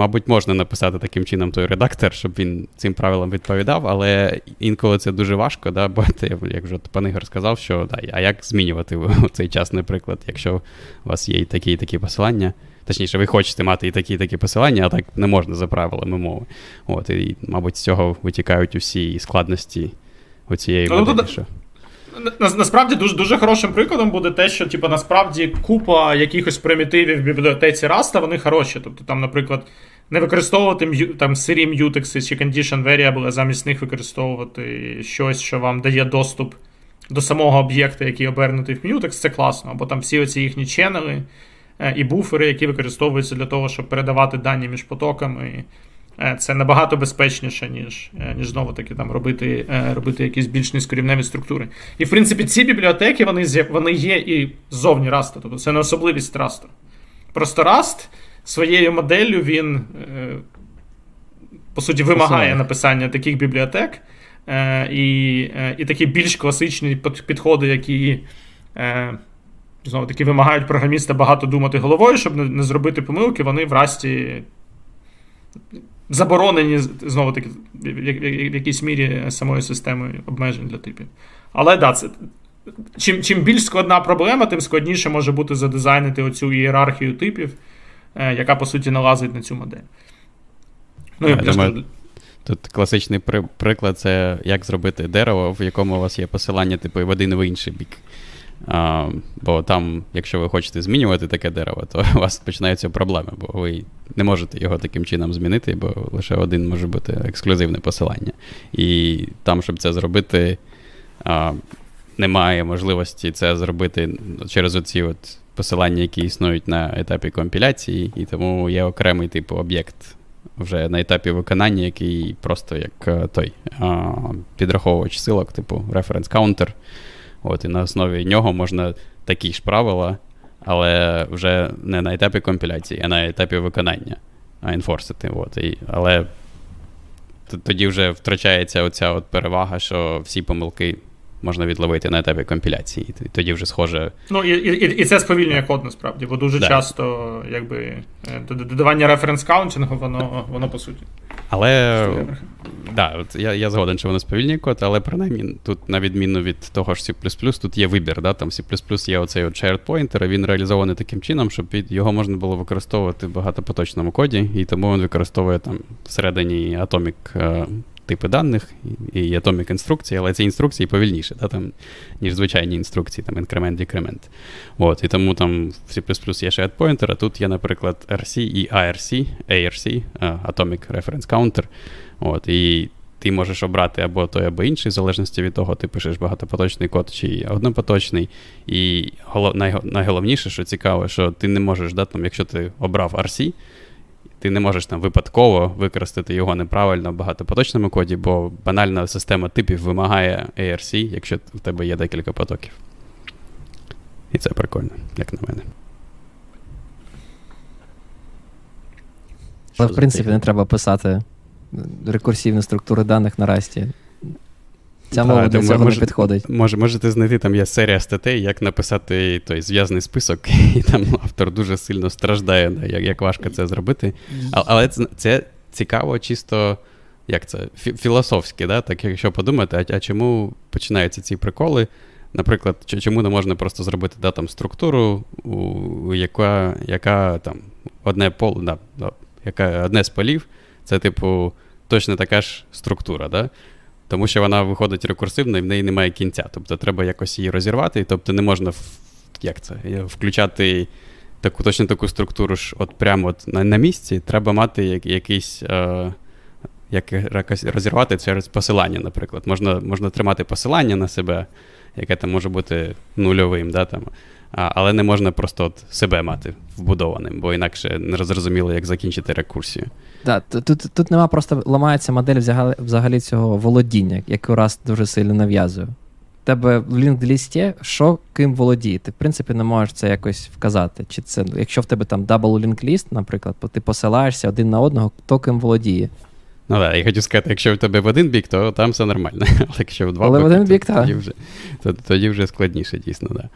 Мабуть, можна написати таким чином той редактор, щоб він цим правилам відповідав, але інколи це дуже важко, да, бо ти, як вже пан Ігор сказав, що да, а як змінювати в [LAUGHS] цей час, наприклад, якщо у вас є і такі і такі посилання. Точніше, ви хочете мати і такі і такі посилання, а так не можна за правилами мови. От, І, мабуть, з цього витікають усі складності оцієї ну, моделі. Що... Насправді дуже дуже хорошим прикладом буде те, що типу, насправді купа якихось примітивів в бібліотеці Rust, вони хороші. Тобто, там, наприклад, не використовувати там сирі м'ютекси чи condition variable, а замість них використовувати щось, що вам дає доступ до самого об'єкта, який обернутий в Mutex, це класно. Або там всі оці їхні ченели е, і буфери, які використовуються для того, щоб передавати дані між потоками. Е, це набагато безпечніше, ніж е, ніж знову таки там робити робити якісь більш низькорівневі структури. І в принципі ці бібліотеки вони вони є і ззовні Rust, тобто це не особливість Rust. Просто Rust своєю моделлю він, е, по суті, вимагає написання таких бібліотек. Е, і е, і такі більш класичні підходи, які знову таки вимагають програміста багато думати головою, щоб не зробити помилки, вони в расті заборонені знову таки в якійсь мірі самою системою обмежень для типів. Але да, це. Чим чим більш складна проблема, тим складніше може бути задизайнити оцю ієрархію типів. Е, яка по суті налазить на цю модель. Ну, я думаю, Тут класичний при- приклад це як зробити дерево, в якому у вас є посилання, типу, в один в інший бік. А, Бо там, якщо ви хочете змінювати таке дерево, то [LAUGHS] у вас починаються проблеми, бо ви не можете його таким чином змінити, бо лише один може бути ексклюзивне посилання. І там, щоб це зробити, а, немає можливості це зробити через оці от посилання, які існують на етапі компіляції, і тому є окремий типу об'єкт вже на етапі виконання, який просто як е, той підраховувач силок, типу reference counter. От, І на основі нього можна такі ж правила, але вже не на етапі компіляції, а на етапі виконання інфорсити. От, і, Але тоді вже втрачається оця от перевага, що всі помилки можна відловити на етапі компіляції. І тоді вже схоже. Ну і і, і це сповільнює код насправді, бо дуже да. часто якби е, додавання референс каунтингу, воно воно по суті. Але да, от я я згоден, що воно сповільнює код, але принаймні тут, на відміну від того ж C, тут є вибір. Да? Там C є оцей от shared pointer, він реалізований таким чином, щоб його можна було використовувати в багатопоточному коді, і тому він використовує там всередині Atomic е, типи даних і Atomic інструкції, але ці інструкції повільніші, да, там, ніж звичайні інструкції, там інкремент, декремент. От, І тому там в C є ще pointer, а тут є, наприклад, RC і ARC, ARC, Atomic Reference Counter. От, І ти можеш обрати або той, або інший, в залежності від того, ти пишеш багатопоточний код чи однопоточний. І найголовніше, що цікаво, що ти не можеш, да, там, якщо ти обрав RC, ти не можеш там випадково використати його неправильно в багатопоточному коді, бо банальна система типів вимагає ARC, якщо в тебе є декілька потоків. І це прикольно, як на мене. Але, в принципі, не треба писати рекурсивні структури даних на расті. Ця мова для цього може, не підходить. Може, Можете знайти, там є серія статей, як написати той зв'язний список, [LAUGHS] і там автор дуже сильно страждає, як як важко це зробити. А, але це, це цікаво, чисто як це, філософськи, да? так якщо подумати, а, а чому починаються ці приколи? Наприклад, чому не можна просто зробити да, там, структуру, у, яка яка там одне поле, да, яка одне з полів, це, типу, точно така ж структура. Да? Тому що вона виходить рекурсивно і в неї немає кінця. Тобто треба якось її розірвати, тобто не можна як це, включати таку точно таку структуру ж от прямо от на на місці. Треба мати як, якийсь. Е, як розірвати через посилання, наприклад. Можна можна тримати посилання на себе, яке там може бути нульовим, да, там, а, але не можна просто от себе мати вбудованим, бо інакше не зрозуміло, як закінчити рекурсію. Так, тут тут, нема просто ламається модель взагалі, взагалі цього володіння, яку раз дуже сильно нав'язує. Тебе в лінк-лісті, що ким володіє. Ти, в принципі, не можеш це якось вказати. Чи це, Якщо в тебе там double link list, наприклад, ти посилаєшся один на одного, хто ким володіє. Ну так, я хотів сказати, якщо в тебе в один бік, то там все нормально. [LAUGHS] Але якщо в два Але боки, в один бік, то, тоді вже то, тоді вже складніше, дійсно, да.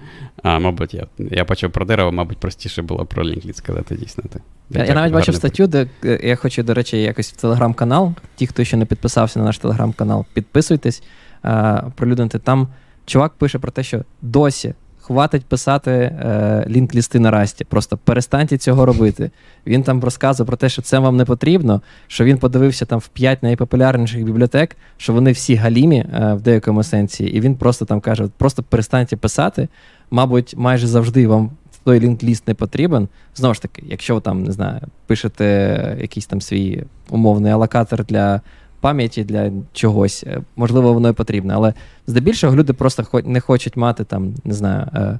А, мабуть, я я почав про дерево, мабуть, простіше було про linked list сказати, дійсно. Так. Я, я навіть бачив статтю, де я хочу, до речі, якось в телеграм-канал. Ті, хто ще не підписався на наш телеграм-канал, підписуйтесь, а, пролюднути. Там чувак пише про те, що досі хватить писати е, лінк-лісти на расті. Просто перестаньте цього робити. Він там розказує про те, що це вам не потрібно, що він подивився там в п'ять найпопулярніших бібліотек, що вони всі галімі е, в деякому сенсі, і він просто там каже: просто перестаньте писати. Мабуть, майже завжди вам. Той лінк-ліст не потрібен. Знову ж таки, якщо ви там не знаю, пишете якийсь там свій умовний алокатор для пам'яті для чогось. Е, можливо, воно і потрібне. Але здебільшого люди просто не хочуть мати там, не знаю. Е,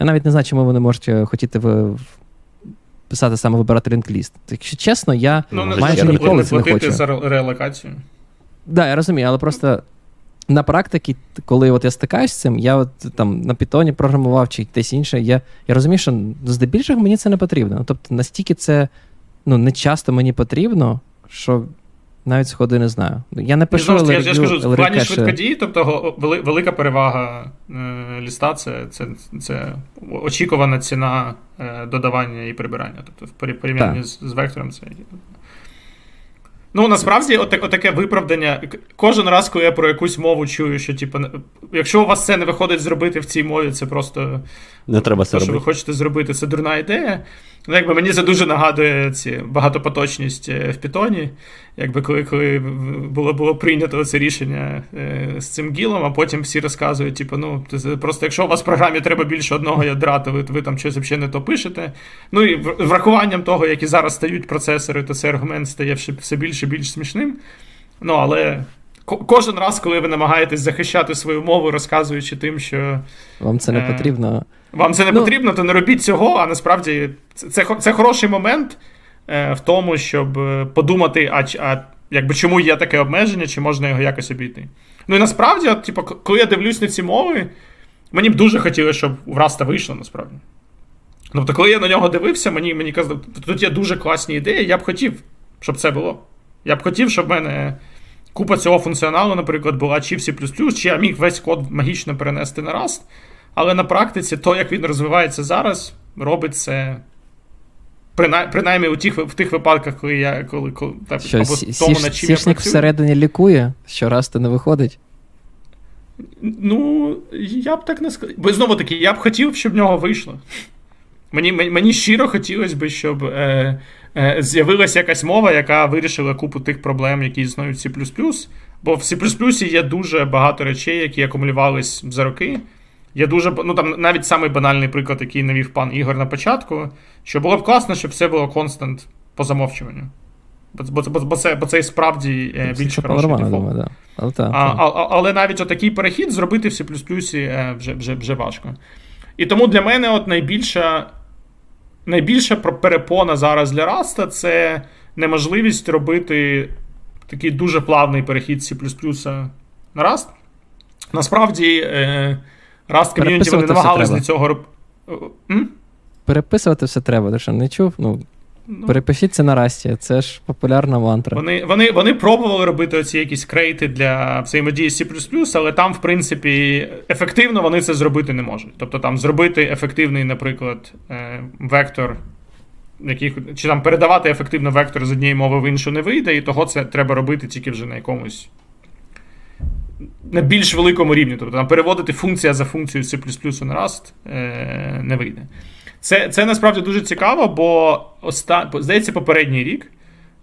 я навіть не знаю, чому вони можуть е, хотіти в. Писати саме вибирати лінк-ліст. Якщо чесно, я ну, майже я ніколи це не хочу. за релокацію. Так, да, я розумію, але просто на практиці, коли от я стикаюсь з цим, я от там на Python програмував чи десь інше, я я розумію, що здебільшого мені це не потрібно. Тобто, настільки це ну, не часто мені потрібно, що навіть сходи не знаю. Я не пишу. Я, я ж кажу, в плані швидкодії, тобто велика перевага е, ліста це це, це очікувана ціна е, додавання і прибирання. Тобто в порівнянні з, з вектором це. Ну, насправді, от, от таке виправдання. Кожен раз, коли я про якусь мову чую, що, типу, якщо у вас це не виходить зробити в цій мові, це просто не треба це те, що ви хочете зробити, це дурна ідея. Ну, якби Мені це дуже нагадує ці багатопоточність е, в Пітоні. Якби коли коли було було прийнято це рішення е, з цим гілом, а потім всі розказують, типу, ну, просто якщо у вас в програмі треба більше одного ядра, то ви, ви там щось взагалі не то пишете. Ну і врахуванням того, які зараз стають процесори, то цей аргумент стає все більше і більш смішним. Ну, але. Кожен раз, коли ви намагаєтесь захищати свою мову, розказуючи тим, що. Вам це не е, потрібно. Вам це не ну, потрібно, то не робіть цього, а насправді це це, це хороший момент е, в тому, щоб е, подумати, а а якби чому є таке обмеження, чи можна його якось обійти. Ну і насправді, от, типу, коли я дивлюсь на ці мови, мені б дуже хотілося, щоб в Раста вийшло насправді. Тобто, коли я на нього дивився, мені мені казали, тут є дуже класні ідеї, я б хотів, щоб це було. Я б хотів, щоб в мене купа цього функціоналу, наприклад, була чи в C++, чи я міг весь код магічно перенести на Rust. Але на практиці, то, як він розвивається зараз, робить це. Принаймні у тих в тих випадках, коли я коли, коли так, що, або сі, тому, над чим я працюю. всередині лікує, що раз ти не виходить. Ну, я б так не сказав. Бо знову таки, я б хотів, щоб в нього вийшло. Мені мені щиро хотілося б, щоб е, е, з'явилася якась мова, яка вирішила купу тих проблем, які існують в C++. Бо в C є дуже багато речей, які акумулювались за роки. Є дуже ну там навіть самий банальний приклад, який навів пан Ігор на початку, що було б класно, щоб все було констант по замовчуванню. Бо бо, бо, це бо це справді е, більш хороший дефолт. Да. Але, та, а, а, але навіть отакий перехід зробити в C е, вже вже, вже важко. І тому для мене от найбільша найбільша перепона зараз для Раста це неможливість робити такий дуже плавний перехід C на Rust. Насправді, е, Rust Community вони намагалися для цього робити. Переписувати все треба, що не чув? Ну, Ну, Перепишіться на Расті, це ж популярна мантра. Вони вони, вони пробували робити оці якісь крейти для взаємодії з C, але там, в принципі, ефективно вони це зробити не можуть. Тобто там зробити ефективний, наприклад, е, вектор, який, чи там передавати ефективно вектор з однієї мови в іншу не вийде, і того це треба робити тільки вже на якомусь. На більш великому рівні. Тобто там переводити функція за функцією C на Rust е, не вийде. Це це насправді дуже цікаво, бо оста... здається, попередній рік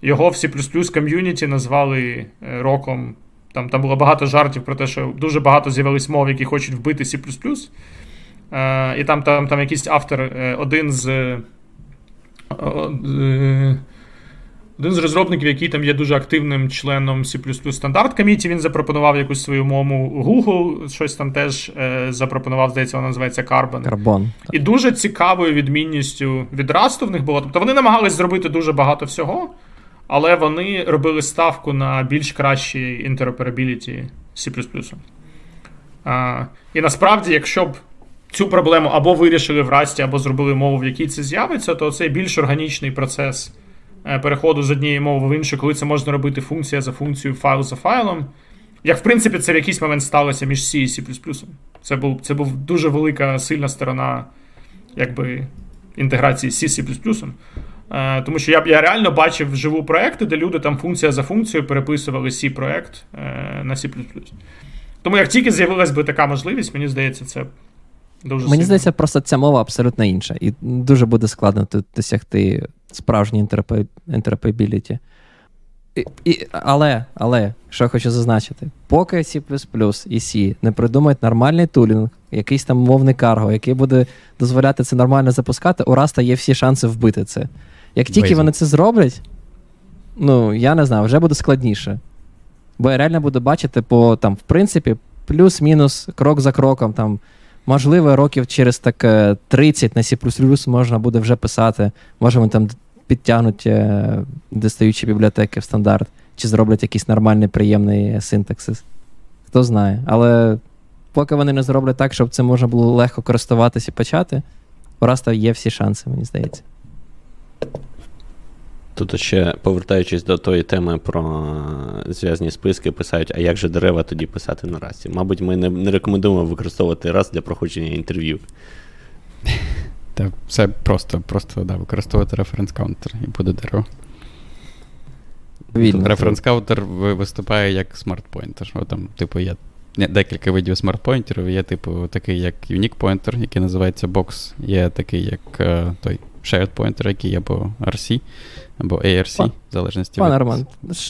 його в C ком'юніті назвали е, роком. Там там було багато жартів про те, що дуже багато з'явились мов, які хочуть вбити C. Е, І там там, там якийсь автор, е, один з. Е, е, один з розробників, який там є дуже активним членом C стандарт коміті, він запропонував якусь свою мову Google, щось там теж е, запропонував, здається, вона називається Carbon. Carbon. І дуже цікавою відмінністю від Rust в них було. Тобто вони намагались зробити дуже багато всього, але вони робили ставку на більш кращий інтероперабіліті C. А, І насправді, якщо б цю проблему або вирішили в Rust, або зробили мову, в якій це з'явиться, то це більш органічний процес. Е, переходу з однієї мови в іншу, коли це можна робити функція за функцією, файл за файлом. Як, в принципі, це в якийсь момент сталося між C і C. Це був це був дуже велика сильна сторона якби, інтеграції C C. Е, тому що я я реально бачив живу проекти, де люди там функція за функцією переписували C проект е, на C. Тому як тільки з'явилась би така можливість, мені здається, це дуже. Мені сильно. здається, просто ця мова абсолютно інша. І дуже буде складно тут досягти справжній інтеропабіліті. І, і, Але, але, що я хочу зазначити, поки C і C не придумають нормальний тулінг, якийсь там мовний карго, який буде дозволяти це нормально запускати, у Раста є всі шанси вбити це. Як тільки Вейзу. вони це зроблять, ну, я не знаю, вже буде складніше. Бо я реально буду бачити по, там, в принципі, плюс-мінус, крок за кроком, там, можливо, років через так 30 е, на C можна буде вже писати. Може, вони там підтягнуть е, достаючі бібліотеки в стандарт, чи зроблять якийсь нормальний, приємний синтаксис. Хто знає. Але поки вони не зроблять так, щоб це можна було легко користуватися і почати, у Раста є всі шанси, мені здається. Тут ще повертаючись до тої теми про зв'язні списки, писають, а як же дерева тоді писати на расті? Мабуть, ми не не рекомендуємо використовувати Rust для проходження інтерв'ю. Та все просто просто да, використовувати reference counter і буде дерево. Reference counter виступає як smart pointer. Там, типу, є декілька видів смарт-поінтерів. Є, типу, такий, як Unique Pointer, який називається Box, є такий, як uh, той shared pointer, який є або RC, або ARC, Пан, в залежності Пане Роман,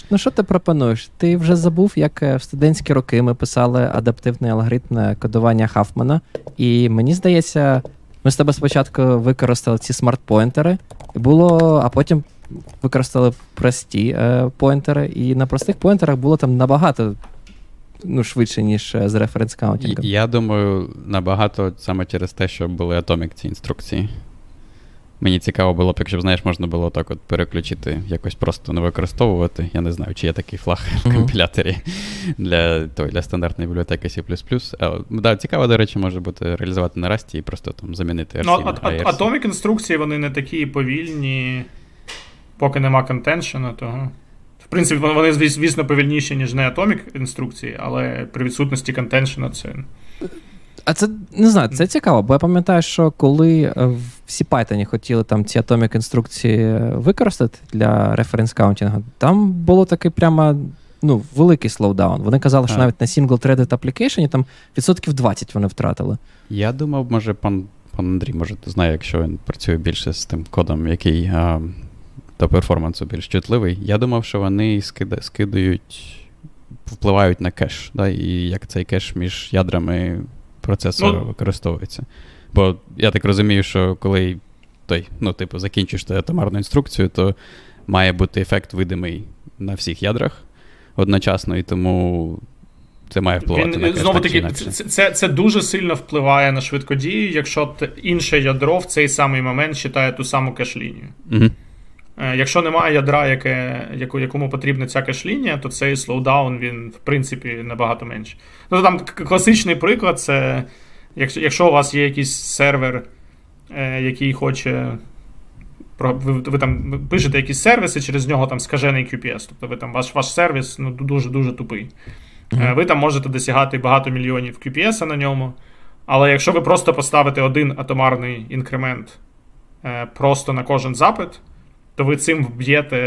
ну що ти пропонуєш? Ти вже забув, як е, в студентські роки ми писали адаптивний алгоритм кодування Хафмана, і мені здається. Ми з тебе спочатку використали ці смарт-поінтери, було, а потім використали прості е, поінтери, і на простих поінтерах було там набагато ну, швидше, ніж е, з reference каунтінгом. Я думаю, набагато саме через те, що були atomic ці інструкції. Мені цікаво було б, якщо б знаєш, можна було так от переключити, якось просто не використовувати. Я не знаю, чи є такий флаг mm-hmm. в компіляторі для той, для стандартної бібліотеки C. А, да, Цікаво, до речі, може бути реалізувати на Расті і просто там замінити RC ну, на RC. Atomic інструкції вони не такі повільні, поки нема контеншена, того. В принципі, вони, звісно, повільніші, ніж не Atomic інструкції, але при відсутності контеншена це. А це не знаю, це цікаво, бо я пам'ятаю, що коли е, в CPython хотіли там ці Atomic інструкції використати для reference каунтінгу, там було такий прямо ну, великий slowdown. Вони казали, що навіть на single-threaded application там відсотків 20 вони втратили. Я думав, може, пан пан Андрій, може, знає, якщо він працює більше з тим кодом, який а, до перформансу більш чутливий. Я думав, що вони скида, скидають, впливають на кеш, да, і як цей кеш між ядрами процесора ну, використовується. Бо я так розумію, що коли той, ну, типу, закінчиш атомарну інструкцію, то має бути ефект видимий на всіх ядрах одночасно, і тому це має впливати Він, на Знову таки, це, це це, дуже сильно впливає на швидкодію, якщо інше ядро в цей самий момент читає ту саму кеш-лінію. Угу. Якщо немає ядра, яке, яку, якому потрібна ця кеш-лінія, то цей слоудаун, він, в принципі, набагато менший. Ну, там класичний приклад це якщо, у вас є якийсь сервер, е, який хоче ви, ви там пишете якісь сервіси, через нього там скажений QPS. Тобто ви там ваш ваш сервіс ну, дуже-дуже тупий. Mm-hmm. Ви там можете досягати багато мільйонів QPS на ньому. Але якщо ви просто поставите один атомарний інкремент е, просто на кожен запит, то ви цим вб'єте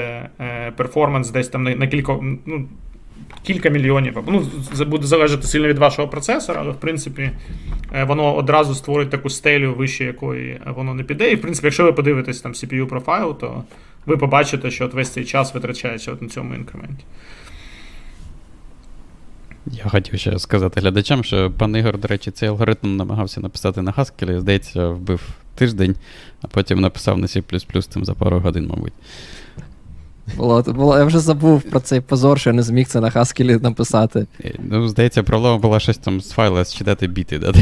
е, перформанс десь там на, кілька ну, кілька мільйонів. Ну, буде залежати сильно від вашого процесора, але в принципі е, воно одразу створить таку стелю, вище якої воно не піде. І в принципі, якщо ви подивитесь там CPU профайл, то ви побачите, що от весь цей час витрачається от на цьому інкременті. Я хотів ще сказати глядачам, що пан Ігор, до речі, цей алгоритм намагався написати на Haskell, здається, вбив тиждень, а потім написав на C тим за пару годин, мабуть. Було, було, Я вже забув про цей позор, що я не зміг це на Haskell написати. Е, ну, Здається, проблема була щось там з файла считати біти. Да?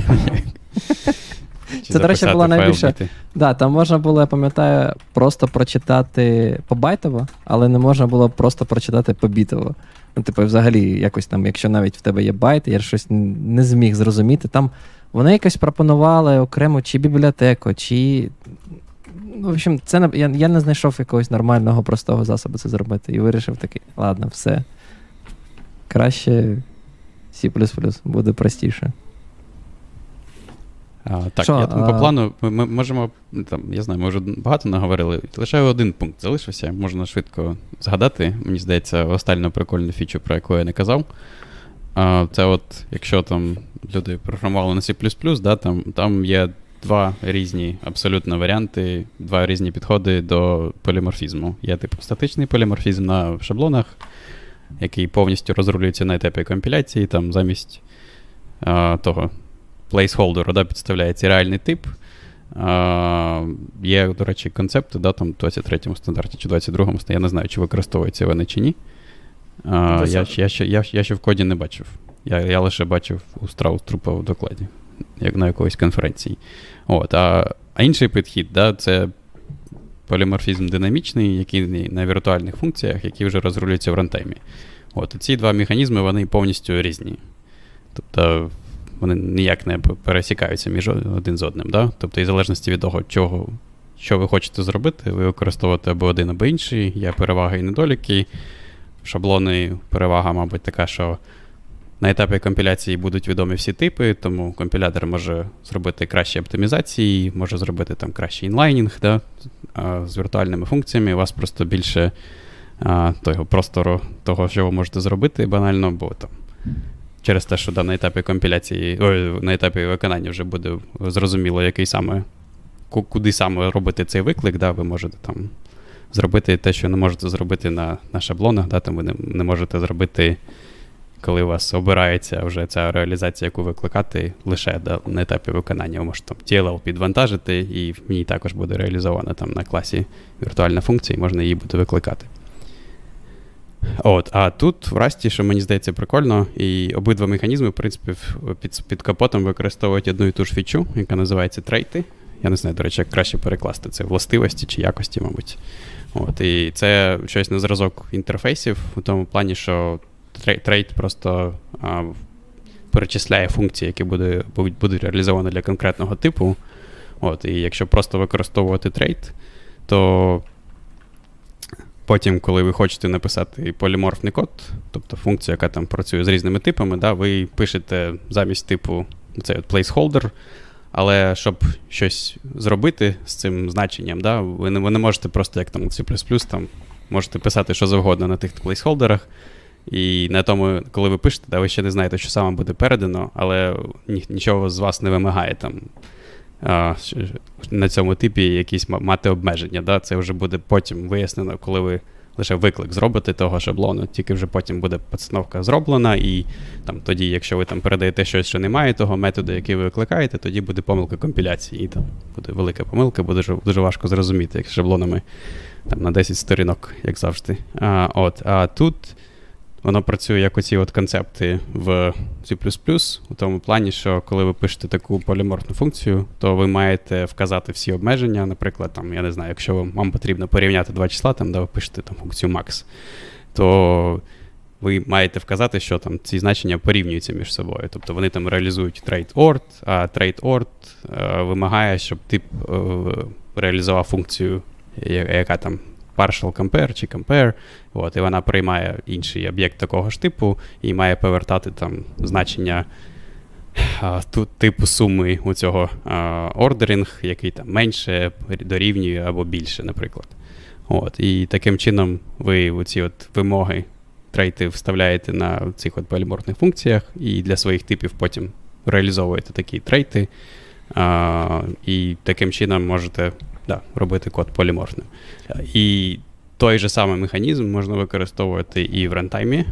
Це, до речі, була найбільша. Да, Там можна було, я пам'ятаю, просто прочитати побайтово, але не можна було просто прочитати побітово. Ну, типу, взагалі, якось там, якщо навіть в тебе є байт, я щось не зміг зрозуміти. Там вони якось пропонували окремо чи бібліотеку, чи. Ну, в общем, це я я не знайшов якогось нормального простого засобу це зробити. І вирішив такий, ладно, все. Краще C буде простіше. А, Так, Що, я там а... по плану ми, ми можемо. там, Я знаю, ми вже багато наговорили. Лише один пункт залишився, можна швидко згадати. Мені здається, останню прикольну фічу, про яку я не казав. А, Це от, якщо там люди програмували на C, да, там, там є два різні абсолютно варіанти, два різні підходи до поліморфізму. Є типу статичний поліморфізм на шаблонах, який повністю розрулюється на етапі компіляції, там замість а, того placeholder да, підставляється реальний тип. Є, до речі, концепти, да, там в 23-му стандарті чи 22-му, я не знаю, чи використовуються вони чи ні. А, Я я, я, я, я ще в коді не бачив. Я я лише бачив у Страус-Трупа в докладі, як на якоїсь конференції. От, А а інший підхід, да, це поліморфізм динамічний, який на віртуальних функціях, які вже розрулюються в рантаймі. От, Ці два механізми вони повністю різні. Тобто вони ніяк не пересікаються між один з одним. Да? Тобто, і в залежності від того, чого, що ви хочете зробити, ви використовуєте або один, або інший, є переваги і недоліки. Шаблони перевага, мабуть, така, що на етапі компіляції будуть відомі всі типи, тому компілятор може зробити кращі оптимізації, може зробити там кращий інлайнінг да, з віртуальними функціями. У вас просто більше а, того простору того, що ви можете зробити, банально, бо там. Через те, що да, на етапі компіляції, ой, на етапі виконання вже буде зрозуміло, який саме, куди саме робити цей виклик, да, ви можете там зробити те, що не можете зробити на на шаблонах, да, там ви не, не можете зробити коли у вас обирається вже ця реалізація, яку викликати лише да, на етапі виконання. Ви можете там TLL підвантажити, і в ній також буде реалізована там на класі віртуальна функція, і можна її буде викликати. От, А тут в Расті, що мені здається, прикольно, і обидва механізми, в принципі, під під капотом використовують одну і ту ж фічу, яка називається трейти. Я не знаю, до речі, як краще перекласти це властивості чи якості, мабуть. От, І це щось на зразок інтерфейсів, у тому плані, що trait просто а, перечисляє функції, які буде, будуть, реалізовані для конкретного типу. От, І якщо просто використовувати trait, то потім, коли ви хочете написати поліморфний код, тобто функція, яка там працює з різними типами, да, ви пишете замість типу цей от placeholder, але щоб щось зробити з цим значенням, да, ви не ви не можете просто, як там C, там, можете писати що завгодно на тих плейсхолдерах. І на тому, коли ви пишете, да, ви ще не знаєте, що саме буде передано, але нічого з вас не вимагає там на цьому типі якісь мати обмеження. Да? Це вже буде потім вияснено, коли ви лише виклик зробите того шаблону, тільки вже потім буде постановка зроблена, і там тоді, якщо ви там передаєте щось, що немає того методу, який ви викликаєте, тоді буде помилка компіляції. І там буде велика помилка, буде дуже, дуже важко зрозуміти, як з шаблонами там на 10 сторінок, як завжди. А, от, А тут воно працює як оці от концепти в C, у тому плані, що коли ви пишете таку поліморфну функцію, то ви маєте вказати всі обмеження. Наприклад, там, я не знаю, якщо вам потрібно порівняти два числа, там, де ви пишете там, функцію max, то ви маєте вказати, що там ці значення порівнюються між собою. Тобто вони там реалізують trade ort, а trade ort е, вимагає, щоб тип е, реалізував функцію, яка там partial compare чи compare, от, і вона приймає інший об'єкт такого ж типу і має повертати там значення а, тут, типу суми у цього ордеринг, який там менше дорівнює або більше, наприклад. От, І таким чином ви оці от вимоги трейти вставляєте на цих от поліморфних функціях, і для своїх типів потім реалізовуєте такі трейти. А, І таким чином можете да, робити код поліморфним. І той же самий механізм можна використовувати і в рантаймі.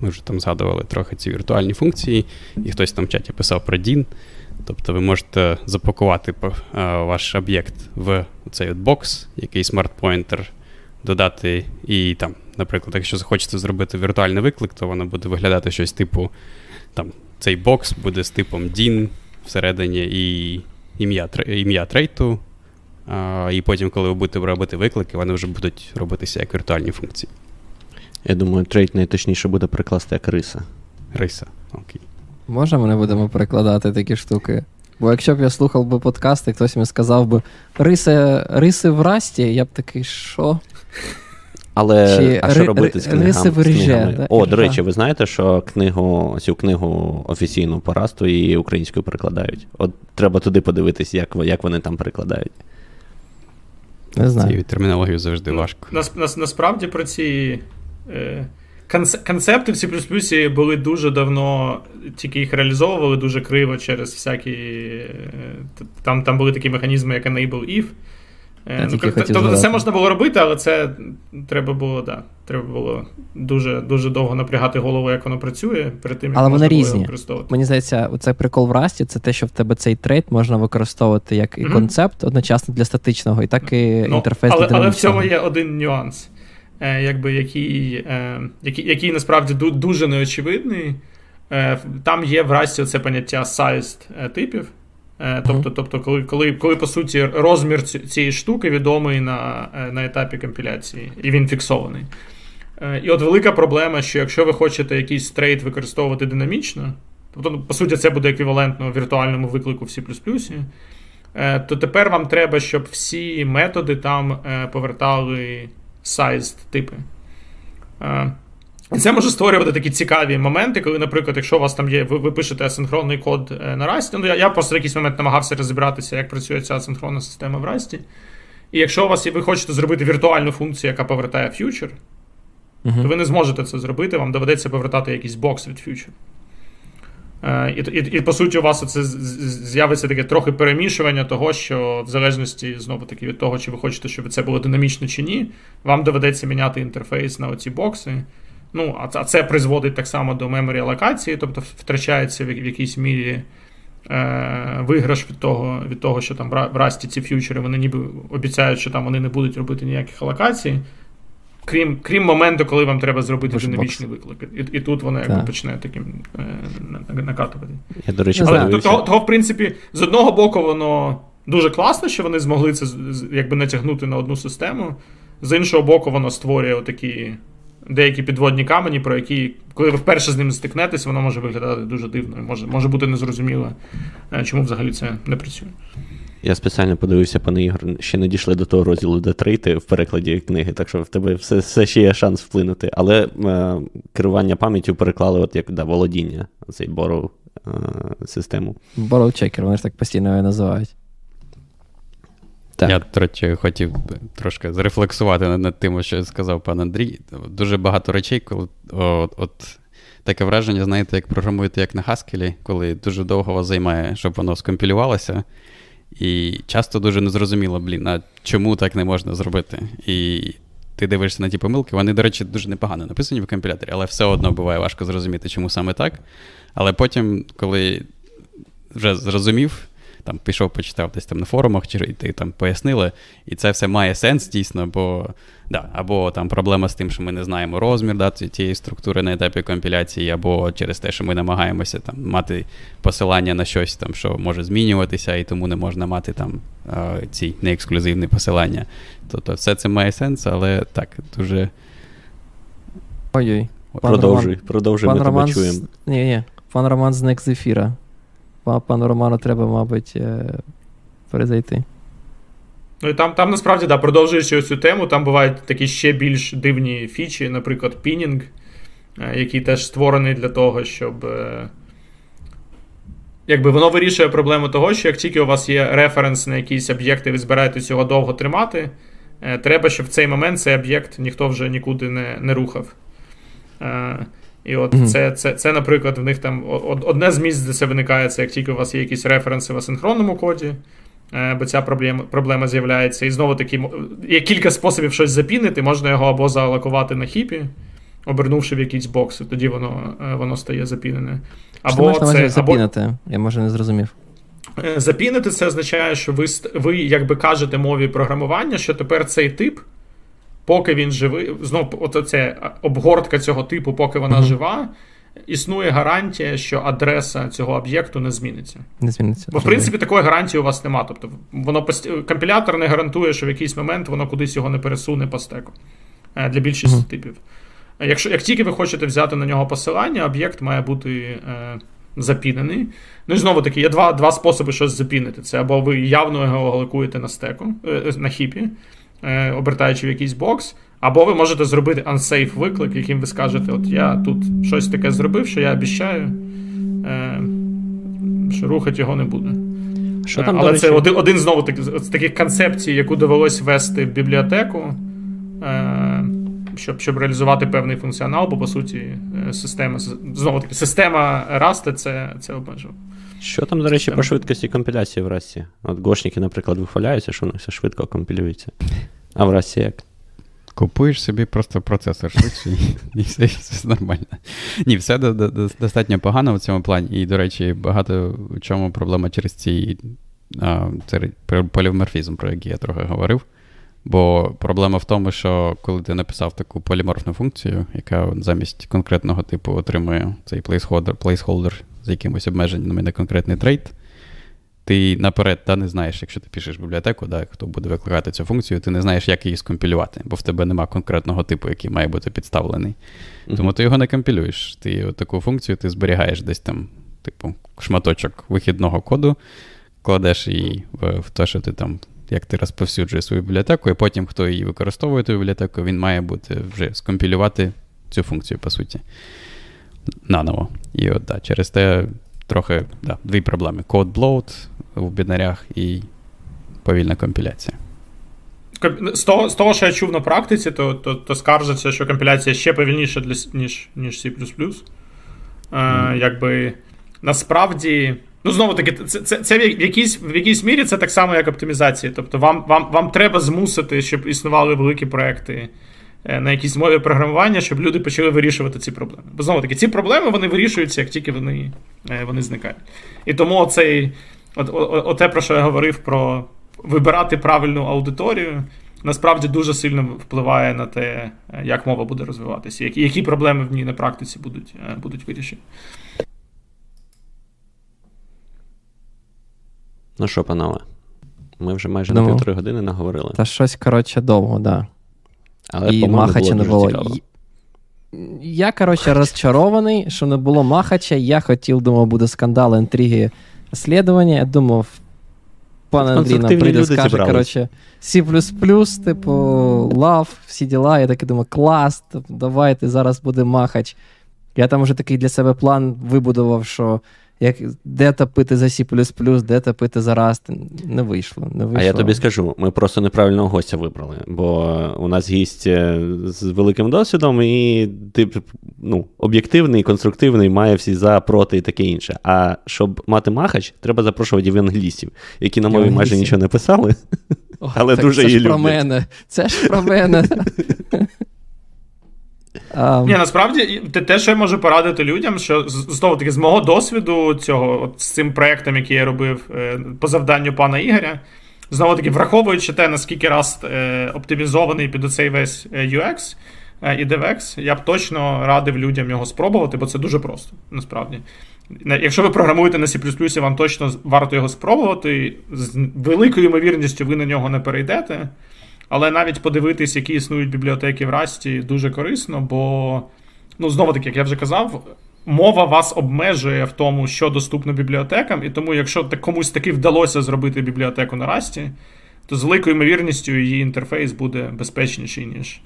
Ми вже там згадували трохи ці віртуальні функції, і хтось там в чаті писав про DIN. Тобто ви можете запакувати ваш об'єкт в цей бокс, який smart pointer, додати, і там, наприклад, якщо захочете зробити віртуальний виклик, то воно буде виглядати щось типу там, цей бокс буде з типом dyn всередині і ім'я ім'я трейту, і потім, коли ви будете робити виклики, вони вже будуть робитися як віртуальні функції. Я думаю, trait найточніше буде перекласти як риса. Риса, окей. Може, ми не будемо перекладати такі штуки? Бо якщо б я слухав би подкаст, і хтось мені сказав би риси риси в расті, я б такий, що? Але Чи а що робити з книгами? Риси в ріже, О, до речі, ви знаєте, що книгу, цю книгу офіційну по расту і українською перекладають? От треба туди подивитись, як як вони там перекладають. Не знаю. Цією термінологією завжди важко. Нас, нас, Насправді про ці е, концепти в C були дуже давно, тільки їх реалізовували дуже криво через всякі. Е, там там були такі механізми, як Enable If. Е, ну, Тобто це можна було робити, але це треба було, да, треба було дуже дуже довго напрягати голову, як воно працює, перед тим, як але вони різні. використовувати. Мені здається, цей прикол в Расті це те, що в тебе цей трейд можна використовувати як і mm-hmm. концепт одночасно для статичного, і так і ну, інтерфейс. Але, але в цьому є один нюанс, е, якби, який, е, який, який насправді дуже неочевидний. Там є в Расті це поняття sized типів. Е, тобто, тобто, коли, коли, коли, по суті, розмір цієї штуки відомий на е, на етапі компіляції, і він фіксований. Е, і от велика проблема, що якщо ви хочете якийсь трейд використовувати динамічно, тобто, ну, по суті, це буде еквівалентно віртуальному виклику в C, то тепер вам треба, щоб всі методи там повертали sized типи. І це може створювати такі цікаві моменти, коли, наприклад, якщо у вас там є, ви, ви пишете асинхронний код е, на Rust, ну я я просто в якийсь момент намагався розібратися, як працює ця асинхронна система в Rust. І якщо у вас ви хочете зробити віртуальну функцію, яка повертає future, uh-huh. то ви не зможете це зробити, вам доведеться повертати якийсь бокс від future. Е, і, і, і, по суті, у вас це з'явиться таке трохи перемішування того, що в залежності знову таки від того, чи ви хочете, щоб це було динамічно чи ні, вам доведеться міняти інтерфейс на оці бокси. Ну, А це призводить так само до меморі алокації, тобто втрачається в якійсь мірі е, виграш від того, від того, що там в Расті ці ф'ючери вони ніби обіцяють, що там вони не будуть робити ніяких алокацій. Крім крім моменту, коли вам треба зробити динамічний виклик. І і тут воно якби почне таким е, накатувати. Я, до речі, Але того, того, в принципі, з одного боку, воно дуже класно, що вони змогли це якби натягнути на одну систему. З іншого боку, воно створює отакі деякі підводні камені, про які, коли ви вперше з ними стикнетесь, воно може виглядати дуже дивно. Може може бути незрозуміло, е, чому взагалі це не працює. Я спеціально подивився, пане Ігор, ще не дійшли до того розділу, де трейти в перекладі книги, так що в тебе все все ще є шанс вплинути. Але е, керування пам'яттю переклали от як да, володіння, цей боров е, систему. Borrow checker, вони ж так постійно його називають. Так. Я, до речі, хотів трошки зрефлексувати над тим, що сказав пан Андрій. Дуже багато речей, коли от, от таке враження, знаєте, як програмуєте як на Haskell, коли дуже довго вас займає, щоб воно скомпілювалося. І часто дуже незрозуміло, блін, а чому так не можна зробити? І ти дивишся на ті помилки, вони, до речі, дуже непогано написані в компіляторі, але все одно буває важко зрозуміти, чому саме так. Але потім, коли вже зрозумів, там пішов, почитав десь там на форумах, чи ти там пояснили, і це все має сенс дійсно, бо да, або там проблема з тим, що ми не знаємо розмір да, цієї структури на етапі компіляції, або через те, що ми намагаємося там мати посилання на щось, там, що може змінюватися, і тому не можна мати там ці неексклюзивні посилання. Тобто все це має сенс, але так, дуже. Ой-ой. Продовжуй, продовжуй, ми тебе чуємо. Ні, ні. Пан Роман зник з ефіра пану Роману треба, мабуть, е, перезайти. Ну і там, там насправді, да, продовжуючи цю тему, там бувають такі ще більш дивні фічі, наприклад, пінінг, е, який теж створений для того, щоб. Е, якби воно вирішує проблему того, що як тільки у вас є референс на якісь об'єкти, ви збираєтесь його довго тримати, треба, щоб в цей момент цей об'єкт ніхто вже нікуди не не рухав. І от mm-hmm. це, це, це, наприклад, в них там одне з місць, де це виникає, це як тільки у вас є якісь референси в асинхронному коді, е, бо ця проблема проблема з'являється. І знову таки, є кілька способів щось запінити, можна його або залокувати на хіпі, обернувши в якісь бокси, тоді воно е, воно стає запінене. Або Що це, запінити? Або... Я може не зрозумів. Е, запінити це означає, що ви ви якби кажете мові програмування, що тепер цей тип поки він живий, знов оце обгортка цього типу, поки вона mm-hmm. жива, існує гарантія, що адреса цього об'єкту не зміниться. Не зміниться. Бо в принципі такої гарантії у вас нема. Тобто воно компілятор не гарантує, що в якийсь момент воно кудись його не пересуне по стеку е, для більшості mm-hmm. типів. Якщо як тільки ви хочете взяти на нього посилання, об'єкт має бути е, запінений. Ну і знову таки, є два два способи щось запінити. Це або ви явно його галикуєте на стеку, е, на хіпі, Е, обертаючи в якийсь бокс. Або ви можете зробити unsafe виклик, яким ви скажете, от я тут щось таке зробив, що я обіщаю, е, що рухати його не буде. Що там, Але це один один знову з таких концепцій, яку довелось ввести в бібліотеку, е, щоб щоб реалізувати певний функціонал, бо по суті, система знову таки, система Rust це це обмежує. Що там, до речі, по швидкості компіляції в Расті? От гошники, наприклад, вихваляються, що воно все швидко компілюється. А в Расті як? Купуєш собі просто процесор швидше, і все все нормально. Ні, все до, до, достатньо погано в цьому плані. І, до речі, багато в чому проблема через ці а, це поліморфізм, про який я трохи говорив. Бо проблема в тому, що коли ти написав таку поліморфну функцію, яка замість конкретного типу отримує цей placeholder, placeholder з якимось обмеженнями на конкретний трейд, ти наперед та, не знаєш, якщо ти пишеш бібліотеку, да, хто буде викликати цю функцію, ти не знаєш, як її скомпілювати, бо в тебе нема конкретного типу, який має бути підставлений. Uh-huh. Тому ти його не компілюєш. Ти таку функцію ти зберігаєш десь там, типу, шматочок вихідного коду, кладеш її в, в те, що ти там. Як ти розповсюджуєш свою бібліотеку, і потім, хто її використовує ту бібліотеку, він має бути вже скомпілювати цю функцію, по суті наново. І от да, через те трохи да, дві проблеми: код блоут в бінарях і повільна компіляція. З того, з того, що я чув на практиці, то то, то скаржиться, що компіляція ще повільніша, для, ніж ніж C. Е, mm. Якби насправді. Ну, знову таки, це це, це в якійсь в якійсь мірі це так само, як оптимізація. Тобто, вам вам, вам треба змусити, щоб існували великі проекти Е, на якійсь мові програмування, щоб люди почали вирішувати ці проблеми. Бо знову таки, ці проблеми вони вирішуються, як тільки вони е, вони зникають. І тому оцей, от, от, те, про що я говорив, про вибирати правильну аудиторію, насправді дуже сильно впливає на те, е, як мова буде розвиватися, які які проблеми в ній на практиці будуть, будуть вирішені. Ну що, панове? Ми вже майже Думаю. на півтори години наговорили. Та щось, коротше, довго, так. Да. Але, і Махача не було. Цікаво. Я, коротше, розчарований, що не було Махача. Я хотів, думав, буде скандал, інтриги, слідування. Я думав, пан Андрій нам прийде, скаже, коротше, C, типу, лав, всі діла. Я такий думаю, клас, давайте зараз буде Махач. Я там вже такий для себе план вибудував, що як де топити за C, де топити за Rust, не вийшло. не вийшло. А я тобі скажу, ми просто неправильного гостя вибрали, бо у нас гість е, з великим досвідом, і ти ну, об'єктивний, конструктивний, має всі за, проти і таке інше. А щоб мати махач, треба запрошувати євангелістів, які на мові майже нічого не писали, О, але так дуже це її ж люблять. про мене. Це ж про мене. Um... Ні, насправді те, що я можу порадити людям, що знову таки з мого досвіду цього от з цим проєктом, який я робив е, по завданню пана Ігоря, знову таки, враховуючи те, наскільки Rust е, оптимізований під оцей весь е, UX і DevX, я б точно радив людям його спробувати, бо це дуже просто, насправді. Якщо ви програмуєте на C, вам точно варто його спробувати. З великою ймовірністю ви на нього не перейдете. Але навіть подивитись, які існують бібліотеки в Расті, дуже корисно, бо, ну, знову таки, як я вже казав, мова вас обмежує в тому, що доступно бібліотекам, і тому, якщо комусь таки вдалося зробити бібліотеку на Расті, то з великою ймовірністю її інтерфейс буде безпечніший, ніж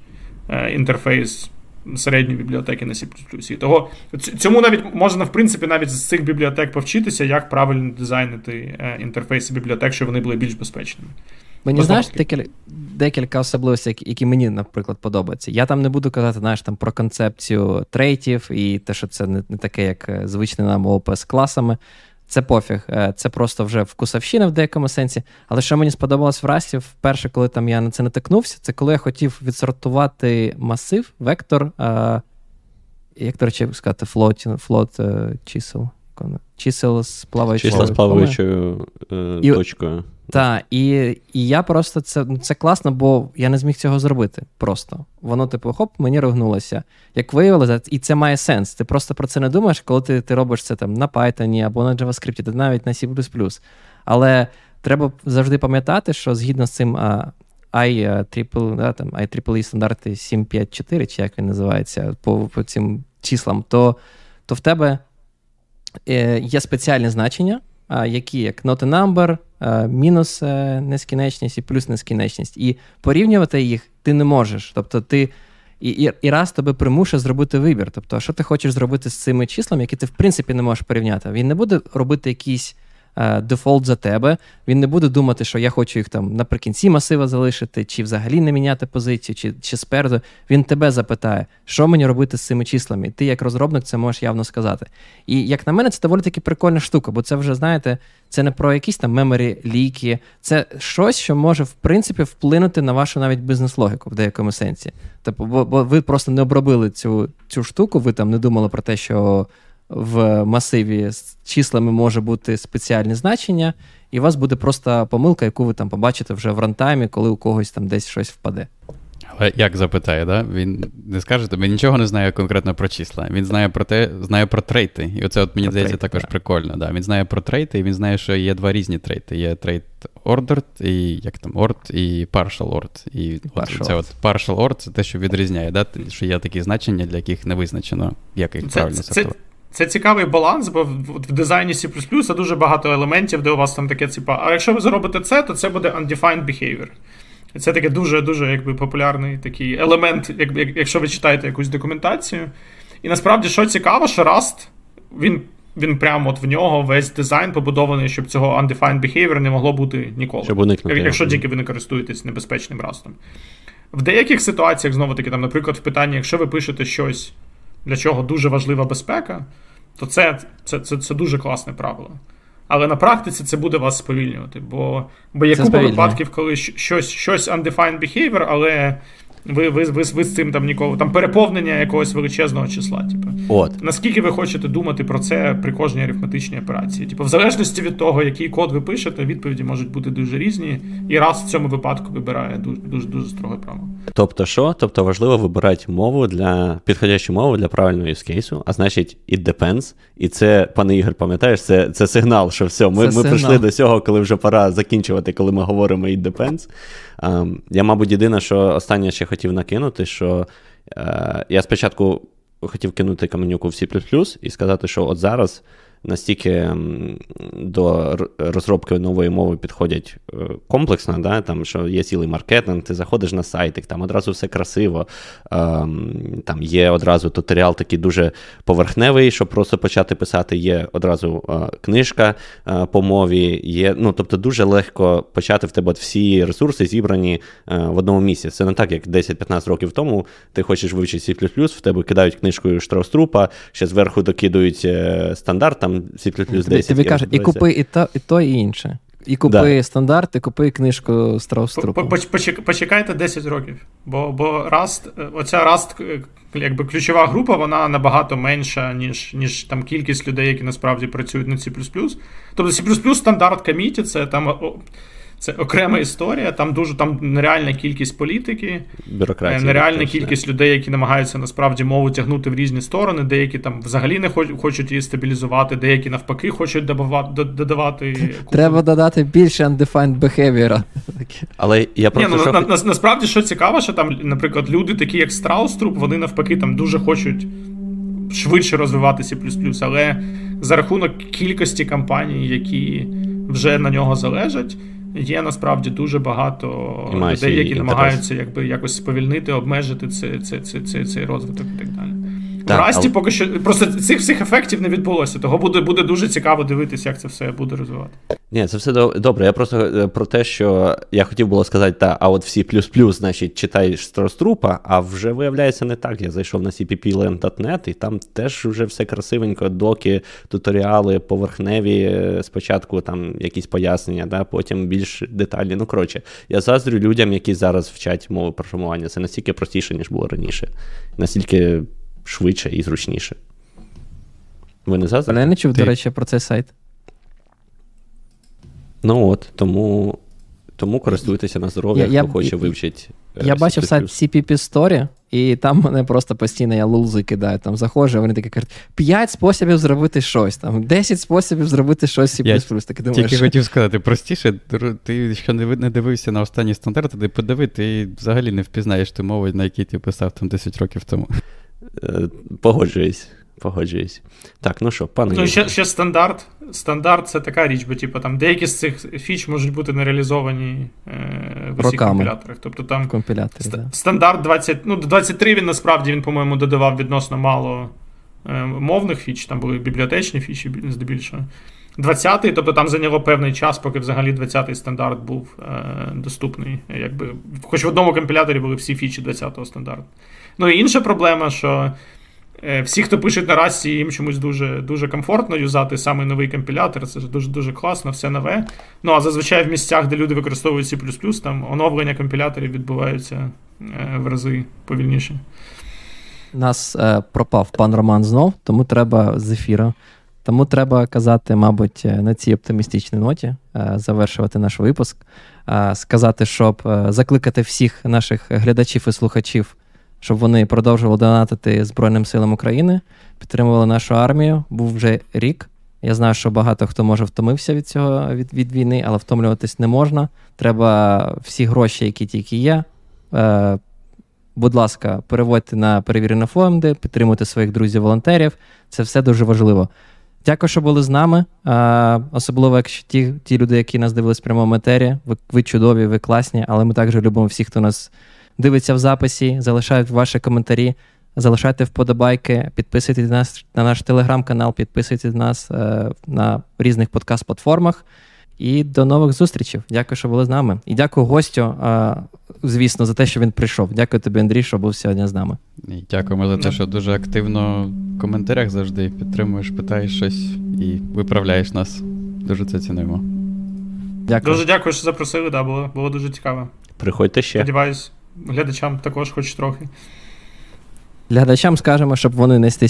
е, інтерфейс середньої бібліотеки на C++. Того цьому навіть можна, в принципі, навіть з цих бібліотек повчитися, як правильно дизайнити е, інтерфейси бібліотек, щоб вони були більш безпечними. Мені знаєш декілька, декілька особливостей, які мені, наприклад, подобаються. Я там не буду казати знаєш, там, про концепцію трейтів і те, що це не, не таке, як е, звичне нам ООП з класами. Це пофіг, е, це просто вже вкусовщина в деякому сенсі. Але що мені сподобалось в расі, вперше, коли там я на це натикнувся, це коли я хотів відсортувати масив, вектор, як до речі, сказати, флот, флот чисел. Чисел з плаваючою Числа з плаваючою е, точкою. Так, і і я просто це ну, це класно, бо я не зміг цього зробити. Просто воно, типу, хоп, мені рогнулося. Як виявилося, і це має сенс. Ти просто про це не думаєш, коли ти ти робиш це там на Python або на JavaScript, ти навіть на C. Але треба завжди пам'ятати, що згідно з цим IEEE, да, там, IEEE стандарти 754, чи як він називається, по по цим числам, то, то в тебе е, є спеціальні значення які як not number, мінус е, нескінченність і плюс нескінченність. І порівнювати їх ти не можеш. Тобто ти і і, і раз тебе примушує зробити вибір. Тобто, що ти хочеш зробити з цими числами, які ти в принципі не можеш порівняти. Він не буде робити якісь Е, дефолт за тебе. Він не буде думати, що я хочу їх там наприкінці масива залишити, чи взагалі не міняти позицію, чи чи спереду. Він тебе запитає, що мені робити з цими числами. ти, як розробник, це можеш явно сказати. І як на мене, це доволі таки прикольна штука, бо це вже, знаєте, це не про якісь там меморі ліки, це щось, що може, в принципі, вплинути на вашу навіть бізнес-логіку в деякому сенсі. Тобто, бо, бо ви просто не обробили цю, цю штуку, ви там не думали про те, що в масиві з числами може бути спеціальні значення, і у вас буде просто помилка, яку ви там побачите вже в рантаймі, коли у когось там десь щось впаде. Але як запитає, да? він не скаже тобі, нічого не знає конкретно про числа. Він знає про те, знає про трейти. І оце от мені про здається трейти, також так. прикольно. Да. Він знає про трейти, і він знає, що є два різні трейти. Є trait ordered, і як там ordered, і partial ordered. І partial. От, це от partial ordered, це те, що відрізняє, да? що є такі значення, для яких не визначено, як їх правильно сортувати. Це цікавий баланс, бо в дизайні C дуже багато елементів, де у вас там таке типа, а якщо ви зробите це, то це буде undefined behavior. Це таке дуже-дуже якби, популярний такий елемент, як, якщо ви читаєте якусь документацію. І насправді, що цікаво, що Rust, він він прямо от в нього весь дизайн побудований, щоб цього undefined behavior не могло бути ніколи. Щоб уникнути. Якщо тільки ви не користуєтесь небезпечним растом. В деяких ситуаціях, знову таки, там, наприклад, в питанні, якщо ви пишете щось для чого дуже важлива безпека, то це це, це, це дуже класне правило. Але на практиці це буде вас сповільнювати. Бо бо є купа випадків, коли щось щось undefined behavior, але ви ви, ви, ви з цим там ніколи там переповнення якогось величезного числа. Типу. От. Наскільки ви хочете думати про це при кожній арифметичній операції? Типу, в залежності від того, який код ви пишете, відповіді можуть бути дуже різні, і раз в цьому випадку вибирає дуже дуже, дуже строге право. Тобто, що? Тобто важливо вибирати мову для підходящу мову для правильного юзкейсу, а значить, it depends. І це, пане Ігор, пам'ятаєш, це це сигнал, що все, ми ми прийшли до цього, коли вже пора закінчувати, коли ми говоримо it depends. Um, я, мабуть, єдине, що останнє ще хотів накинути, що е, я спочатку хотів кинути каменюку в C і сказати, що от зараз настільки до розробки нової мови підходять е, комплексно, да, там, що є цілий маркетинг, ти заходиш на сайтик, там одразу все красиво, ем, там є одразу туторіал такий дуже поверхневий, щоб просто почати писати, є одразу е, книжка е, по мові, є, ну, тобто дуже легко почати в тебе всі ресурси зібрані в одному місці. Це не так, як 10-15 років тому ти хочеш вивчити C++, в тебе кидають книжкою Штрауструпа, ще зверху докидують стандарт, там C++ 10. Тобі кажуть, і купи і то, і то, і інше. І купи да. стандарт, і купи книжку Страуструпу. Почекайте 10 років. Бо бо Rust, оця Rust, е, якби ключова група, вона набагато менша, ніж ніж там кількість людей, які насправді працюють на C++. Тобто C++ стандарт коміті, це там це окрема історія. Там дуже там нереальна кількість політики, Бюрократія, е, нереальна кількість людей, які намагаються насправді мову тягнути в різні сторони. Деякі там взагалі не хочуть її стабілізувати, деякі навпаки хочуть додавати. Треба додати більше undefined behavior. Але я просто Ні, ну, на, на, насправді що цікаво, що там, наприклад, люди, такі як Страуструп, вони навпаки там дуже хочуть швидше розвивати C++, але за рахунок кількості компаній, які вже на нього залежать. Є насправді дуже багато людей, які намагаються якби якось сповільнити, обмежити цей це, це, це, цей розвиток і так далі. Так, В Расті але... поки що просто цих всіх ефектів не відбулося, того буде буде дуже цікаво дивитися, як це все буде розвивати. Ні, це все добре. Я просто е, про те, що я хотів було сказати, та, а от всі плюс-плюс, значить, читаєш Строструпа, а вже виявляється не так. Я зайшов на cppland.net, і там теж вже все красивенько, доки, туторіали, поверхневі, е, спочатку там якісь пояснення, да, потім більш деталі. Ну, коротше, я заздрю людям, які зараз вчать мови програмування. Це настільки простіше, ніж було раніше. Настільки швидше і зручніше. Ви не заздрите? Але я не чув, Ти... до речі, про цей сайт. Ну от, тому тому користуйтеся на здоров'я, хто я, хоче вивчити. Е, я бачив сайт CPP Story, і там мене просто постійно я лузи кидаю. Там заходжу, вони такі кажуть: 5 способів зробити щось, там 10 способів зробити щось C++. Так, думаєш, Тільки хотів сказати, простіше, ти що не дивився на останні стандарти, ти подиви, ти взагалі не впізнаєш ту мову, на якій ти писав там 10 років тому. Е, погоджуюсь. Погоджуюсь. Так, ну що, пане. Ну, ще ще стандарт. Стандарт це така річ, бо типу, там деякі з цих фіч можуть бути не реалізовані е, в усіх компіляторах. Тобто там ст- да. стандарт 20, ну, 23 він насправді він, по-моєму, додавав відносно мало е, мовних фіч, там були бібліотечні фічі здебільшого. 20-й, тобто там зайняло певний час, поки взагалі 20-й стандарт був е, доступний. Якби, Хоч в одному компіляторі були всі фічі 20-го стандарту. Ну і інша проблема, що. Е, всі, хто пишуть на расі, їм чомусь дуже дуже комфортно юзати саме новий компілятор, це дуже дуже класно, все нове. Ну а зазвичай в місцях, де люди використовують C, там оновлення компіляторів відбуваються е, в рази повільніше. Нас е, пропав пан Роман знов, тому треба з ефіру. Тому треба казати, мабуть, е, на цій оптимістичній ноті е, завершувати наш випуск, е, сказати, щоб закликати всіх наших глядачів і слухачів щоб вони продовжували донатити Збройним силам України, підтримували нашу армію. Був вже рік. Я знаю, що багато хто може втомився від цього від, від війни, але втомлюватись не можна. Треба всі гроші, які тільки є. Е, Будь ласка, переводьте на перевірені фонди, підтримуйте своїх друзів-волонтерів. Це все дуже важливо. Дякую, що були з нами. Е, особливо, якщо ті ті люди, які нас дивились в прямому етері, ви, ви чудові, ви класні, але ми також любимо всіх, хто нас дивиться в записі, залишають ваші коментарі, залишайте вподобайки, підписуйтесь на наш, на наш телеграм-канал, підписуйтесь на нас е, на різних подкаст-платформах. І до нових зустрічей. Дякую, що були з нами. І дякую гостю, е, звісно, за те, що він прийшов. Дякую тобі, Андрій, що був сьогодні з нами. І Дякуємо за те, що дуже активно в коментарях завжди підтримуєш, питаєш щось і виправляєш нас. Дуже це цінуємо. Дякую. Дуже дякую, що запросили. Да, Було було дуже цікаво. Приходьте ще. Сподіваюсь глядачам також хоч трохи. Глядачам скажемо, щоб вони не стисні.